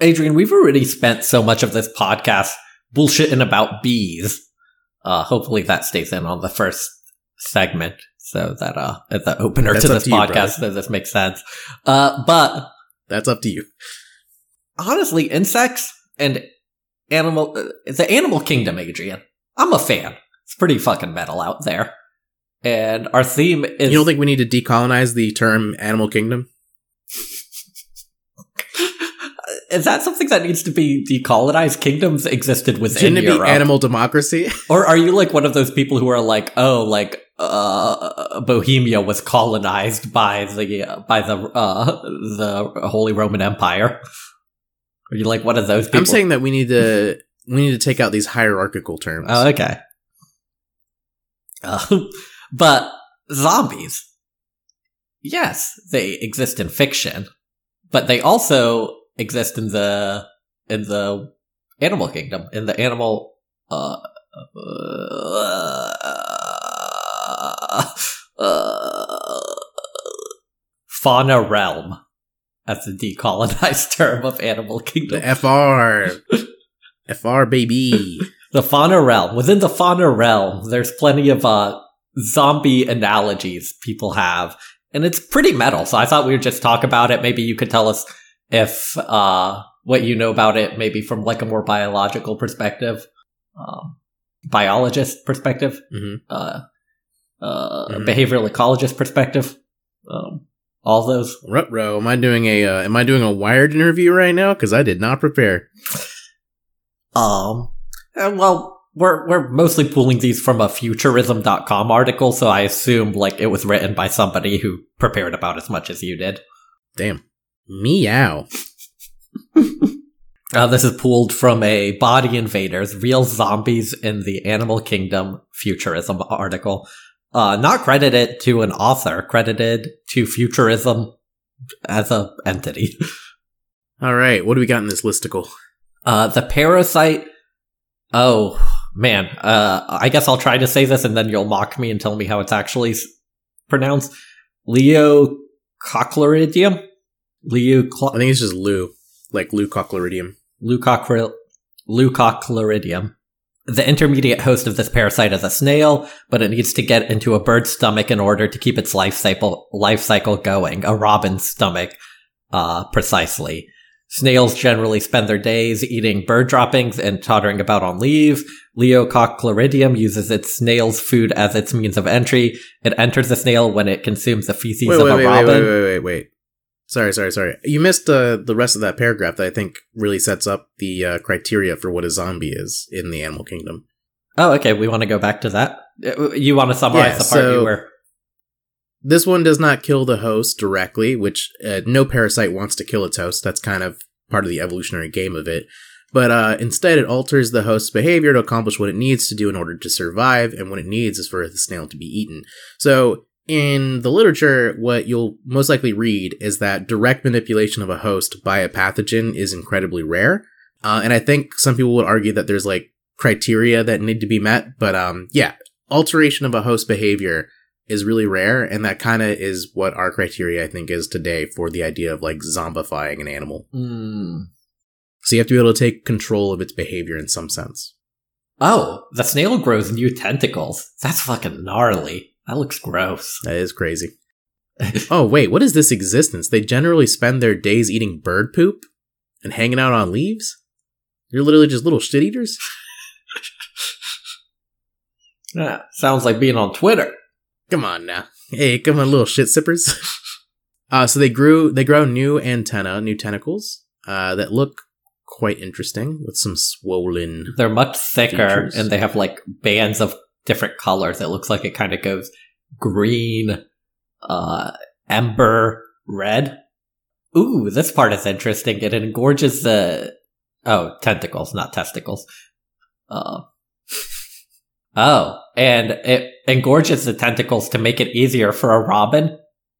Adrian, we've already spent so much of this podcast bullshitting about bees. Uh, hopefully that stays in on the first segment so that, uh, at the opener That's to this to you, podcast, so this makes sense. Uh, but That's up to you. honestly, insects and animal, uh, the animal kingdom, Adrian, I'm a fan. It's pretty fucking metal out there. And our theme is. You don't think we need to decolonize the term animal kingdom? is that something that needs to be decolonized? Kingdoms existed within Shouldn't it be Europe. animal democracy? <laughs> Or are you like one of those people who are like, oh, like uh, Bohemia was colonized by the uh, by the uh, the Holy Roman Empire? Are you like one of those people? I'm saying that we need to we need to take out these hierarchical terms. Oh, okay. Uh, <laughs> but zombies, yes, they exist in fiction, but they also exist in the in the animal kingdom, in the animal uh, uh, uh, fauna realm. That's a decolonized <laughs> term of animal kingdom. the FR, FR baby. <laughs> The fauna realm. Within the fauna realm, there's plenty of uh, zombie analogies people have, and it's pretty metal. So I thought we would just talk about it. Maybe you could tell us if uh, what you know about it, maybe from like a more biological perspective, um, biologist perspective, Mhm. uh, uh, Mhm. behavioral ecologist perspective. Um, All those. Rutro, am I doing a uh, am I doing a wired interview right now? Because I did not prepare. Um, well, we're we're mostly pulling these from a futurism.com article, so I assume like it was written by somebody who prepared about as much as you did. Damn. Meow. <laughs> Uh, this is pulled from a Body Invaders, Real Zombies in the Animal Kingdom Futurism article. Uh, not credited to an author, credited to Futurism as a entity. All right, what do we got in this listicle? Uh, the parasite. Oh man, uh, I guess I'll try to say this, and then you'll mock me and tell me how it's actually s- pronounced. Leo Cochlearidium. Leo I think it's just Lou, like Lou Cochlearidium. Leucochri- Leucochloridium. The intermediate host of this parasite is a snail, but it needs to get into a bird's stomach in order to keep its life cycle life cycle going. A robin's stomach, uh, precisely. Snails generally spend their days eating bird droppings and tottering about on leaves. Leocochloridium uses its snail's food as its means of entry. It enters the snail when it consumes the feces Wait, of wait, a wait, wait, robin. wait, wait, wait, wait. Sorry, sorry, sorry. You missed uh, the rest of that paragraph that I think really sets up the uh, criteria for what a zombie is in the animal kingdom. Oh, okay. We want to go back to that. Uh, You want to summarize Yeah, the part so- you were. This one does not kill the host directly, which uh, no parasite wants to kill its host. That's kind of part of the evolutionary game of it. But uh, instead, it alters the host's behavior to accomplish what it needs to do in order to survive, and what it needs is for the snail to be eaten. So, in the literature, what you'll most likely read is that direct manipulation of a host by a pathogen is incredibly rare. Uh, and I think some people would argue that there's like criteria that need to be met. But um, yeah, alteration of a host behavior is really rare, and that kind of is what our criteria I think is today for the idea of like zombifying an animal. Hmm. So you have to be able to take control of its behavior in some sense. Oh, the snail grows new tentacles. That's fucking gnarly. That looks gross. That is crazy. <laughs> oh wait, what is this existence? They generally spend their days eating bird poop and hanging out on leaves. You're literally just little shit eaters. Yeah, <laughs> sounds like being on Twitter. Come on now. Hey, come on, little shit sippers. <laughs> uh, so they grew, they grow new antenna, new tentacles, uh, that look quite interesting with some swollen. They're much thicker Features. and they have like bands of different colors. It looks like it kind of goes green, uh, ember red. Ooh, this part is interesting. It engorges the, oh, tentacles, not testicles. Uh, <laughs> oh, and it engorges the tentacles to make it easier for a robin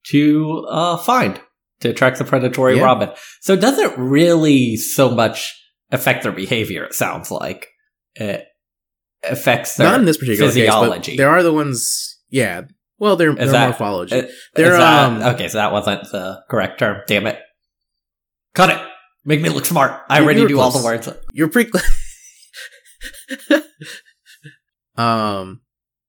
to, uh, find, to attract the predatory Yeah. robin. So it doesn't really so much affect their behavior, it sounds like. It affects their Not in this particular physiology. case, but there are the ones. Yeah. Well, they're, they're that- morphology. Uh, They're, is that- um, okay, so that wasn't the correct term. Damn it. Cut it. Make me look smart. I already do all the words. You're pretty. <laughs> um.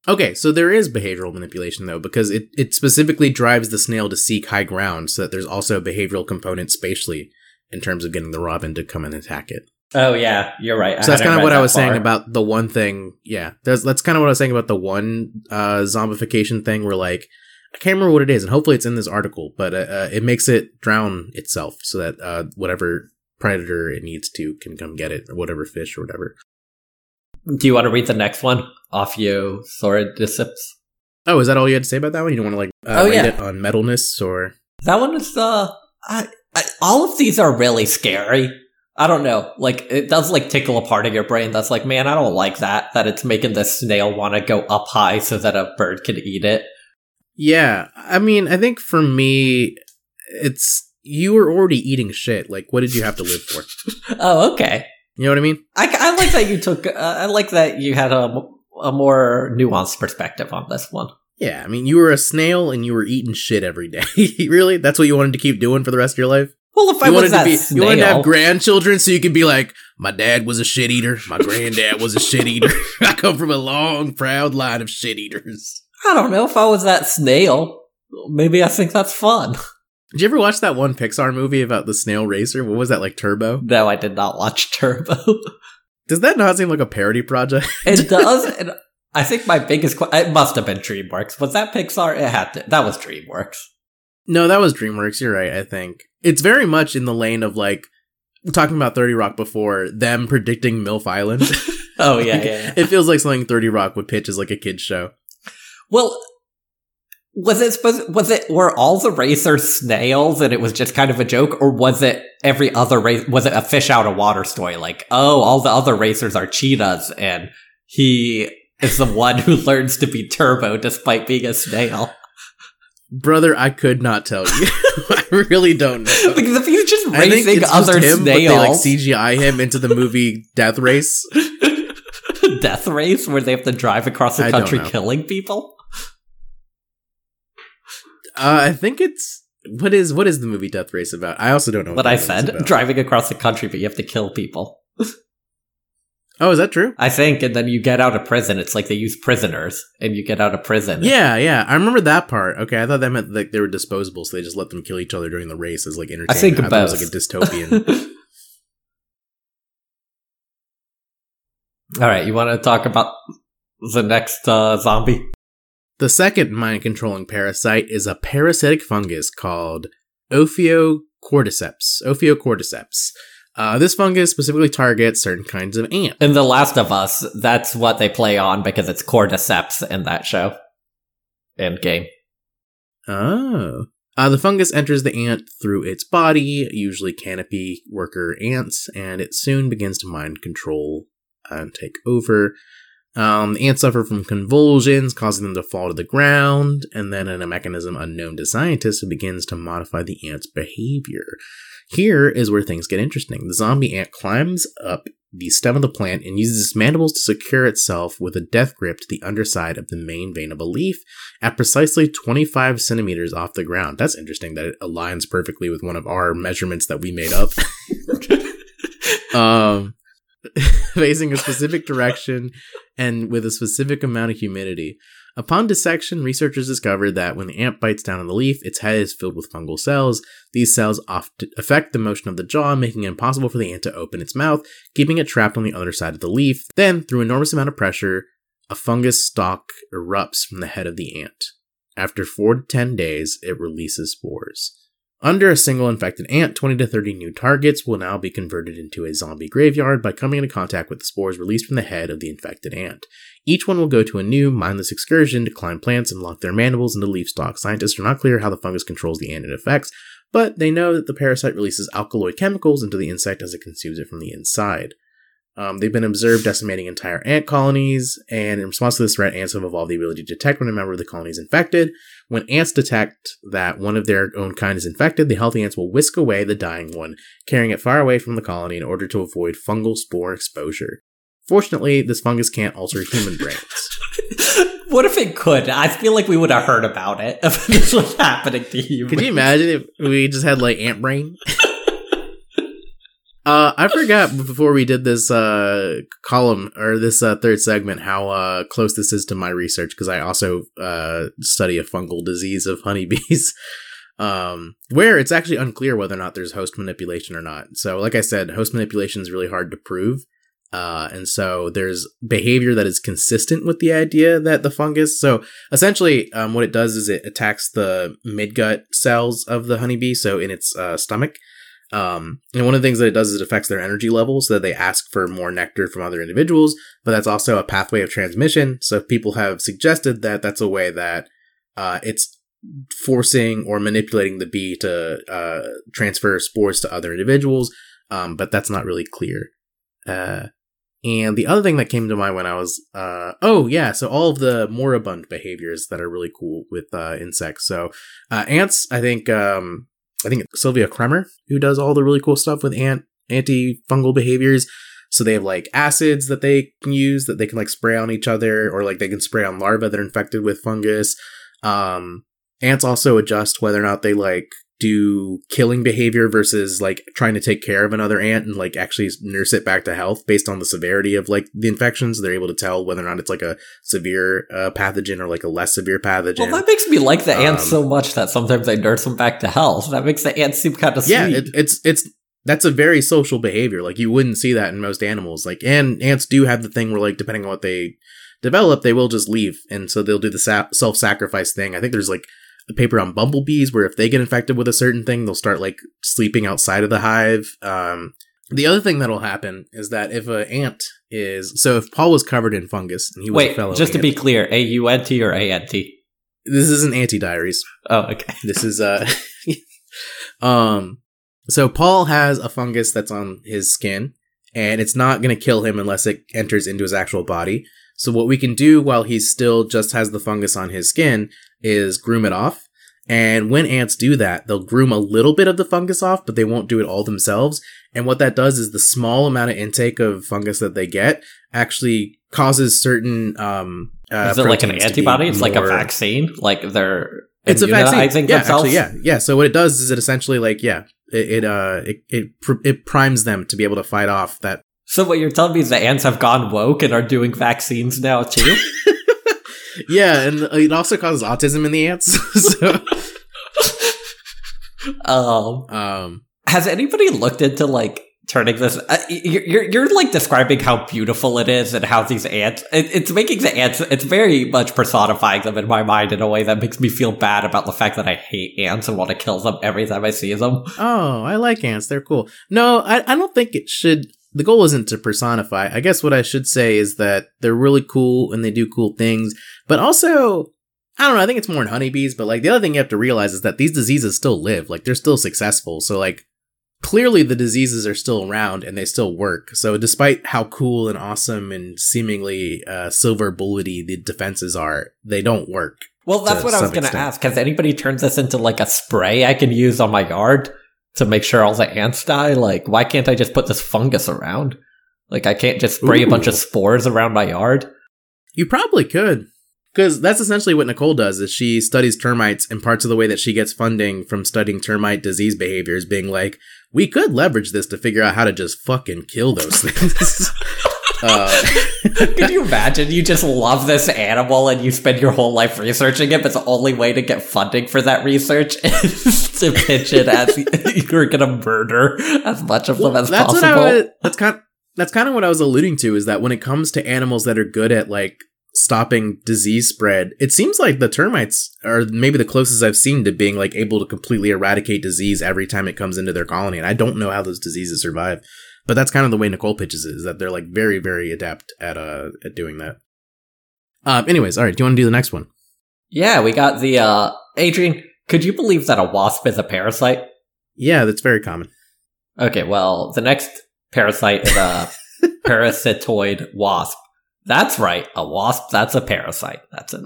Okay, so there is behavioral manipulation though, because it, it specifically drives the snail to seek high ground, so that there's also a behavioral component spatially in terms of getting the robin to come and attack it. Oh yeah, you're right. so that's kind of what I was saying about the one thing. Yeah, that's that's kind of what I was saying about the one uh, zombification thing. Where like I can't remember what it is, and hopefully it's in this article, but uh, uh, it makes it drown itself so that uh, whatever predator it needs to can come get it, or whatever fish or whatever. Do you want to read the next one? off Ophiosauridicips. Oh, is that all you had to say about that one? You don't want to like uh, Oh, rate yeah. it on metalness or That one is uh, I, I, all of these are really scary. I don't know. Like it does like tickle a part of your brain that's like, man, I don't like that. That it's making the snail want to go up high so that a bird can eat it. yeah. I mean, I think for me, it's you were already eating shit. Like, what did you have to live for? <laughs> Oh, okay. You know what I mean? I, I like that you took. Uh, I like that you had a, a more nuanced perspective on this one. Yeah, I mean, you were a snail and you were eating shit every day. <laughs> really? That's what you wanted to keep doing for the rest of your life? Well, if I you was wanted that to be snail, you wanted to have grandchildren so you could be like, my dad was a shit eater, my granddad was a shit eater. <laughs> I come from a long, proud line of shit eaters. I don't know if I was that snail. Maybe I think that's fun. Did you ever watch that one Pixar movie about the snail racer? What was that like Turbo? No, I did not watch <laughs> Turbo. Does that not seem like a parody project? <laughs> it does. And I think my biggest. que- It must have been DreamWorks. Was that Pixar? It had to. That was DreamWorks. No, that was DreamWorks. You're right. I think it's very much in the lane of like talking about Thirty Rock before them predicting MILF Island. <laughs> Oh yeah, Like, yeah. yeah. It feels like something Thirty Rock would pitch as like a kids show. Well, was it supposed? Was it were all the racers snails and it was just kind of a joke, or was it every other race? Was it a fish out of water story? Like, oh, all the other racers are cheetahs, and he is the one who <laughs> learns to be turbo despite being a snail. Brother, I could not tell you. <laughs> I really don't know. <laughs> Because if he's just I think racing other just him, but they like snails, CGI him into the movie Death Race. death race where they have to drive across the I country killing people. Uh, I think it's what is what is the movie Death Race about? I also don't know What the I said, about. driving across the country, but you have to kill people. Oh, is that true? I think, and then you get out of prison. It's like they use prisoners, and you get out of prison. Yeah, yeah. I remember that part. Okay, I thought that meant like they were disposable, so they just let them kill each other during the race as like entertainment. I think it was like a dystopian. <laughs> All right, you want to talk about the next uh, zombie? The second mind controlling parasite is a parasitic fungus called Ophiocordyceps. Ophiocordyceps. Uh, this fungus specifically targets certain kinds of ants. In The Last of Us, that's what they play on because it's cordyceps in that show and game. Oh. Uh, the fungus enters the ant through its body, usually canopy worker ants, and it soon begins to mind control and take over. Um, the ants suffer from convulsions, causing them to fall to the ground, and then, in a mechanism unknown to scientists, it begins to modify the ant's behavior. Here is where things get interesting. The zombie ant climbs up the stem of the plant and uses its mandibles to secure itself with a death grip to the underside of the main vein of a leaf at precisely 25 centimeters off the ground. That's interesting that it aligns perfectly with one of our measurements that we made up. <laughs> um, <laughs> facing a specific direction and with a specific amount of humidity. Upon dissection, researchers discovered that when the ant bites down on the leaf, its head is filled with fungal cells. These cells affect the motion of the jaw, making it impossible for the ant to open its mouth, keeping it trapped on the other side of the leaf. Then, through enormous amount of pressure, a fungus stalk erupts from the head of the ant. After 4 to 10 days, it releases spores. Under a single infected ant, 20 to 30 new targets will now be converted into a zombie graveyard by coming into contact with the spores released from the head of the infected ant. Each one will go to a new, mindless excursion to climb plants and lock their mandibles into leaf stalks. Scientists are not clear how the fungus controls the ant it affects, but they know that the parasite releases alkaloid chemicals into the insect as it consumes it from the inside. Um, they've been observed decimating entire ant colonies, and in response to this threat, ants have evolved the ability to detect when a member of the colony is infected. When ants detect that one of their own kind is infected, the healthy ants will whisk away the dying one, carrying it far away from the colony in order to avoid fungal spore exposure. Fortunately, this fungus can't alter human <laughs> brains. what if it could? I feel like we would have heard about it <laughs> if this was happening to you. Could you imagine if we just had like ant brain? Uh, I forgot before we did this uh, column or this uh, third segment how uh, close this is to my research because I also uh, study a fungal disease of honeybees, <laughs> um, where it's actually unclear whether or not there's host manipulation or not. So, like I said, host manipulation is really hard to prove. Uh, and so there's behavior that is consistent with the idea that the fungus. So essentially, um, what it does is it attacks the midgut cells of the honeybee, so in its stomach. Um, and one of the things that it does is it affects their energy levels so that they ask for more nectar from other individuals, but that's also a pathway of transmission. So people have suggested that that's a way that uh, it's forcing or manipulating the bee to uh, transfer spores to other individuals, um, but that's not really clear. Uh, and the other thing that came to mind when I was, uh, oh yeah, so all of the moribund behaviors that are really cool with uh, insects. So uh, ants, I think, um, I think it's Sylvia Cremer who does all the really cool stuff with ant antifungal behaviors. So they have like acids that they can use that they can like spray on each other, or like they can spray on larvae that are infected with fungus. Um, ants also adjust whether or not they like do killing behavior versus like trying to take care of another ant and like actually nurse it back to health based on the severity of like the infections. They're able to tell whether or not it's like a severe uh, pathogen or like a less severe pathogen. Well, that makes me like the ants Um, so much that sometimes I nurse them back to health. That makes the ants seem kind of sweet. yeah, it, it's it's that's a very social behavior. Like you wouldn't see that in most animals. Like and ants do have the thing where like depending on what they develop, they will just leave, and so they'll do the sa- self sacrifice thing. I think there's like paper on bumblebees, where if they get infected with a certain thing, they'll start like sleeping outside of the hive. Um, the other thing that'll happen is that if an ant is so if Paul was covered in fungus and he was a fellow just to ant- be clear, A U N T or A N T? this isn't anti diaries. Oh, okay. <laughs> This is uh <laughs> um so Paul has a fungus that's on his skin and it's not going to kill him unless it enters into his actual body. So what we can do while he still just has the fungus on his skin is groom it off. And when ants do that, they'll groom a little bit of the fungus off, but they won't do it all themselves. And what that does is the small amount of intake of fungus that they get actually causes certain um uh, Is it like an proteins to be antibody? It's like a vaccine? Like they're it's a vaccine. immunizing Yeah, themselves? actually, yeah, yeah. So what it does is it essentially like yeah, it, it uh it it, pr- it primes them to be able to fight off that. So what you're telling me is the ants have gone woke and are doing vaccines now too? <laughs> Yeah, and it also causes autism in the ants. <laughs> so um, um has anybody looked into like turning this? Uh, you're, you're you're like describing how beautiful it is and how these ants. It, it's making the ants. It's very much personifying them in my mind in a way that makes me feel bad about the fact that I hate ants and want to kill them every time I see them. oh, I like ants. They're cool. No, I I don't think it should. The goal isn't to personify. I guess what I should say is that they're really cool and they do cool things, but also. I don't know. I think it's more in honeybees, but like the other thing you have to realize is that these diseases still live. Like they're still successful. So like clearly the diseases are still around and they still work. So despite how cool and awesome and seemingly uh, silver bullety the defenses are, they don't work. Well, that's what I was going to ask. Has anybody turned this into like a spray I can use on my yard to make sure all the ants die? Like, why can't I just put this fungus around? Like, I can't just spray a bunch of spores around my yard? You probably could. Because that's essentially what Nicole does is she studies termites and parts of the way that she gets funding from studying termite disease behaviors being like, we could leverage this to figure out how to just fucking kill those things. <laughs> uh, Could you imagine? You just love this animal and you spend your whole life researching it, but the only way to get funding for that research <laughs> is to pitch it as <laughs> you're going to murder as much of them as that's possible. what I was, that's kind that's kind of what I was alluding to is that when it comes to animals that are good at like stopping disease spread, it seems like the termites are maybe the closest I've seen to being like able to completely eradicate disease every time it comes into their colony. And I don't know how those diseases survive, but that's kind of the way Nicole pitches it, is that they're like very very adept at uh at doing that. Um. Anyways, all right. Do you want to do the next one? yeah, we got the, uh, Adrian, could you believe that a wasp is a parasite? Yeah, that's very common. Okay, well, the next parasite is a <laughs> parasitoid wasp. That's right, a wasp, that's a parasite. That's in,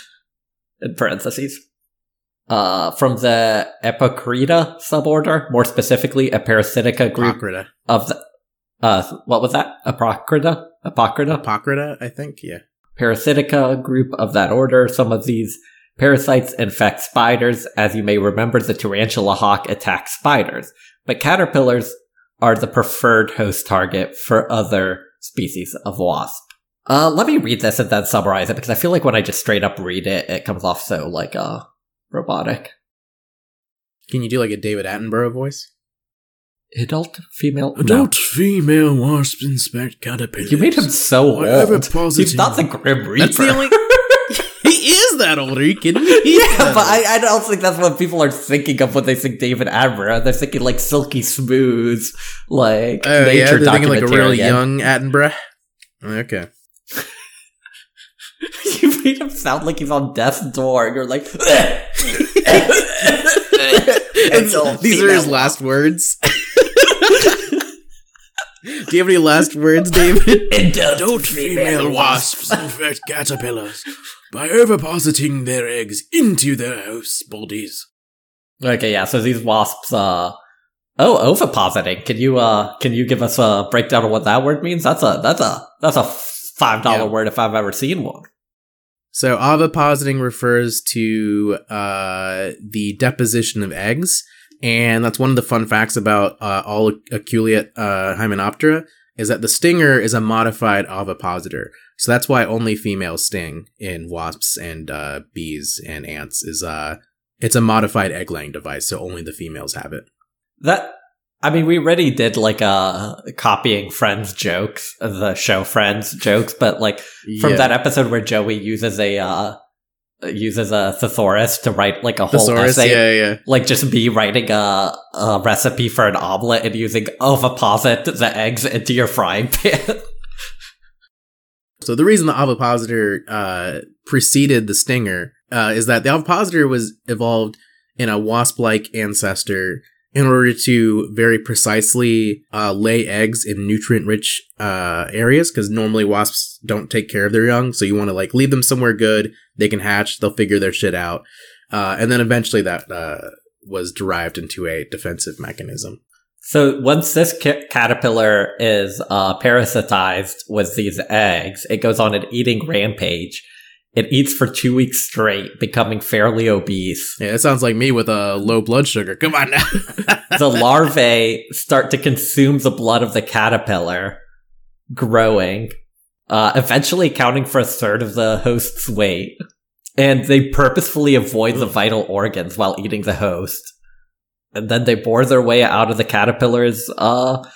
<laughs> in parentheses. Uh, from the Epocrita suborder, more specifically a parasitica group Apocrita. of the, uh, what was that? Apocrita? Apocrita? Apocrita, I think. Yeah. Parasitica group of that order. Some of these parasites infect spiders. As you may remember, the tarantula hawk attacks spiders, but caterpillars are the preferred host target for other species of wasp. Uh, let me read this and then summarize it because I feel like when I just straight up read it, it comes off so like uh robotic. Can you do like a David Attenborough voice? Adult female. No. female wasp inspect caterpillars. You made him so Whatever old. positive- He's not the Grim <laughs> Reaper. That's the only. <laughs> he is that old. Are you kidding me? He Yeah, but. I, I don't think that's what people are thinking of when they think David Attenborough. They're thinking like silky smooth, like Oh, yeah, nature they're thinking like a really <laughs> young Attenborough. Okay. you made him sound like he's on death's door. and You're like, <laughs> Adult These are his last words. Do you have any last words, David? adult infect caterpillars by ovipositing their eggs into their host bodies. Okay, yeah. So these wasps, uh, oh, ovipositing. Can you, uh, can you give us a breakdown of what that word means? That's a, that's a, that's a five dollar Yeah. word if I've ever seen one. So ovipositing refers to uh, the deposition of eggs, and that's one of the fun facts about uh, all Aculeate uh, Hymenoptera is that the stinger is a modified ovipositor. So that's why only females sting in wasps and uh, bees and ants. Is uh, it's a modified egg laying device, so only the females have it. That I mean, we already did like uh copying Friends jokes, the show Friends jokes, but like from Yeah. that episode where Joey uses a uh uses a thesaurus to write like a whole Thesaurus, essay. yeah, yeah. Like just me writing a, a recipe for an omelet and using oviposit the eggs into your frying pan. <laughs> So the reason the ovipositor uh, preceded the stinger uh, is that the ovipositor was evolved in a wasp-like ancestor in order to very precisely uh, lay eggs in nutrient-rich uh, areas. Because normally wasps don't take care of their young, so you want to like leave them somewhere good. They can hatch. They'll figure their shit out, uh, and then eventually that uh, was derived into a defensive mechanism. So once this ca- caterpillar is uh, parasitized with these eggs, it goes on an eating rampage. It eats for two weeks straight, becoming fairly obese. Yeah, it sounds like me with a low blood sugar. Come on now. <laughs> the <laughs> larvae start to consume the blood of the caterpillar, growing, uh, eventually accounting for a third of the host's weight. And they purposefully avoid the vital organs while eating the host. And then they bore their way out of the caterpillar's uh,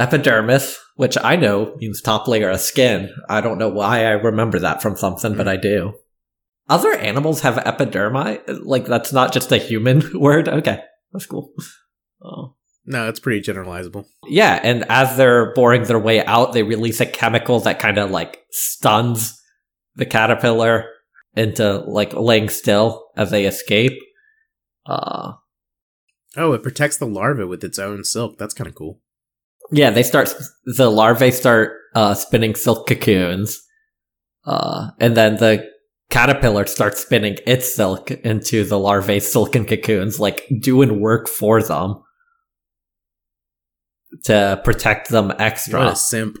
epidermis, which I know means top layer of skin. I don't know why I remember that from something, but I do. Other animals have epidermi? Like, that's not just a human <laughs> word? Okay, that's cool. Oh. no, it's pretty generalizable. Yeah, and as they're boring their way out, they release a chemical that kind of like stuns the caterpillar into like laying still as they escape. Uh, Oh, it protects the larva with its own silk. That's kind of cool. Yeah, they start, the larvae start uh, spinning silk cocoons. Uh, and then the caterpillar starts spinning its silk into the larvae's silken cocoons, like doing work for them to protect them extra. What a simp.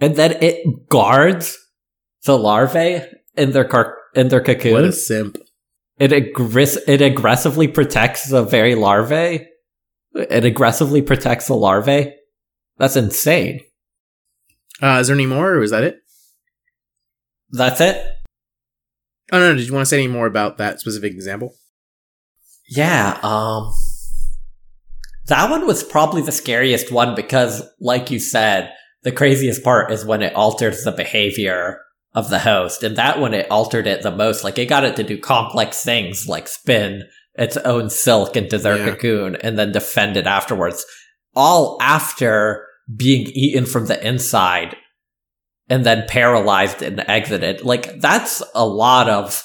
and then it guards the larvae in their car in their cocoon. What a simp. It aggress- it aggressively protects the very larvae. It aggressively protects the larvae. That's insane. Uh, is there any more, or is that it? That's it. Oh no, did you want to say any more about that specific example? Yeah. Um. That one was probably the scariest one because, like you said, the craziest part is when it alters the behavior of the host. And that one, it altered it the most. Like, it got it to do complex things like spin its own silk into their Yeah. cocoon and then defend it afterwards. All after being eaten from the inside and then paralyzed and exited. Like, that's a lot of,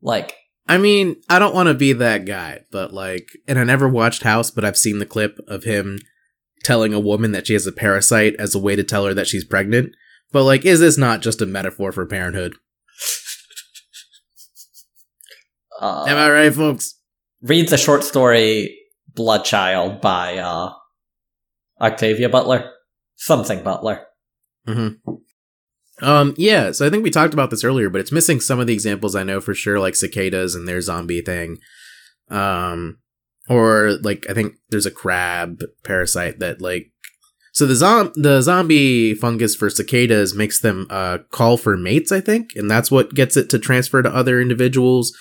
like, I mean, I don't want to be that guy, but like, and I never watched House, but I've seen the clip of him telling a woman that she has a parasite as a way to tell her that she's pregnant. But like, is this not just a metaphor for parenthood? uh, Am I right, folks? Read the short story Bloodchild by uh, Octavia Butler. Something Butler. Um, yeah, so I think we talked about this earlier, but it's missing some of the examples I know for sure, like cicadas and their zombie thing. Um, or like I think there's a crab parasite that like so the zom the zombie fungus for cicadas makes them uh call for mates, I think, and that's what gets it to transfer to other individuals.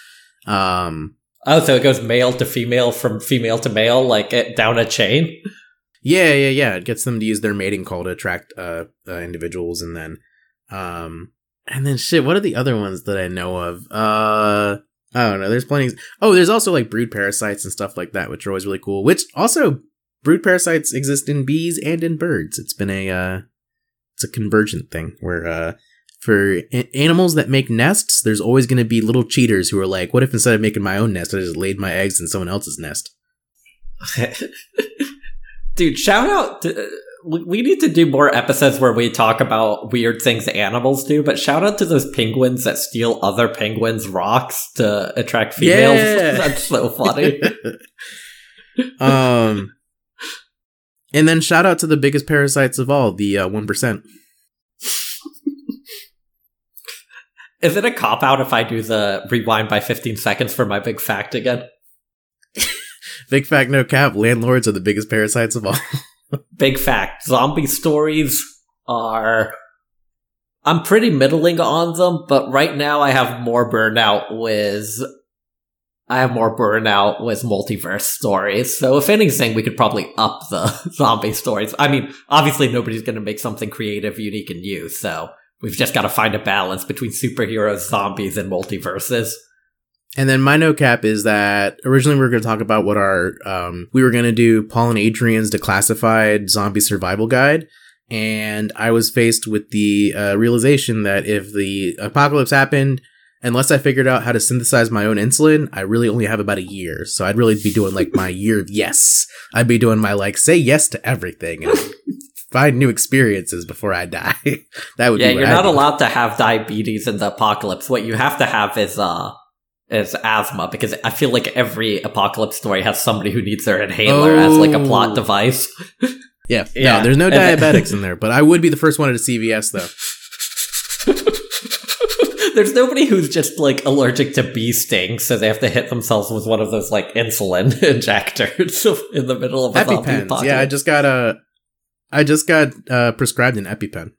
Um, Oh, so it goes male to female from female to male, like it, down a chain? Yeah, yeah, yeah. It gets them to use their mating call to attract uh, uh individuals, and then, um, and then shit. What are the other ones that I know of? Uh, I don't know. There's plenty. Oh, there's also like brood parasites and stuff like that, which are always really cool. Which also brood parasites exist in bees and in birds. It's been a uh, it's a convergent thing where uh. For a- animals that make nests, there's always going to be little cheaters who are like, "What if instead of making my own nest, I just laid my eggs in someone else's nest?" <laughs> Dude, shout out to. We we need to do more episodes where we talk about weird things animals do, but shout out to those penguins that steal other penguins' rocks to attract females. Yeah. <laughs> That's so funny. <laughs> um, and then shout out to the biggest parasites of all, the uh, one Is it a cop out if I do the rewind by 15 seconds for my big fact again? <laughs> Big fact, no cap. Landlords are the biggest parasites of all. <laughs> Big fact. Zombie stories are. I'm pretty middling on them, but right now I have more burnout with. I have more burnout with multiverse stories. So if anything, we could probably up the <laughs> zombie stories. I mean, obviously nobody's going to make something creative, unique, and new. So We've just got to find a balance between superheroes, zombies, and multiverses. And then my no cap is that originally we were going to talk about what our um, we were going to do Paul and Adrian's declassified zombie survival guide, and I was faced with the uh, realization that if the apocalypse happened, unless I figured out how to synthesize my own insulin, I really only have about a year. So I'd really be doing like my <laughs> year of yes. I'd be doing my like say yes to everything and find new experiences before I die. <laughs> that would Yeah, you're I'd not do. allowed to have diabetes in the apocalypse. What you have to have is uh is asthma because I feel like every apocalypse story has somebody who needs their inhaler as like a plot Oh. device. <laughs> Yeah, Yeah. no, there's no diabetics in there, but I would be the first one at a CVS though. <laughs> There's nobody who's just like allergic to bee stings, so they have to hit themselves with one of those like insulin injectors in the middle of a zombie EpiPens. apocalypse. Yeah, I just got a. I just got uh, prescribed an EpiPen.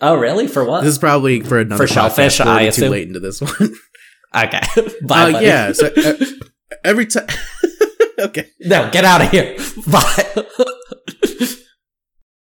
oh, really? For what? This is probably for another For shellfish, podcast. We're too late into this one. <laughs> okay. <laughs> <laughs> Bye. uh, yeah. So uh, every time. okay. No, get out of here. Bye.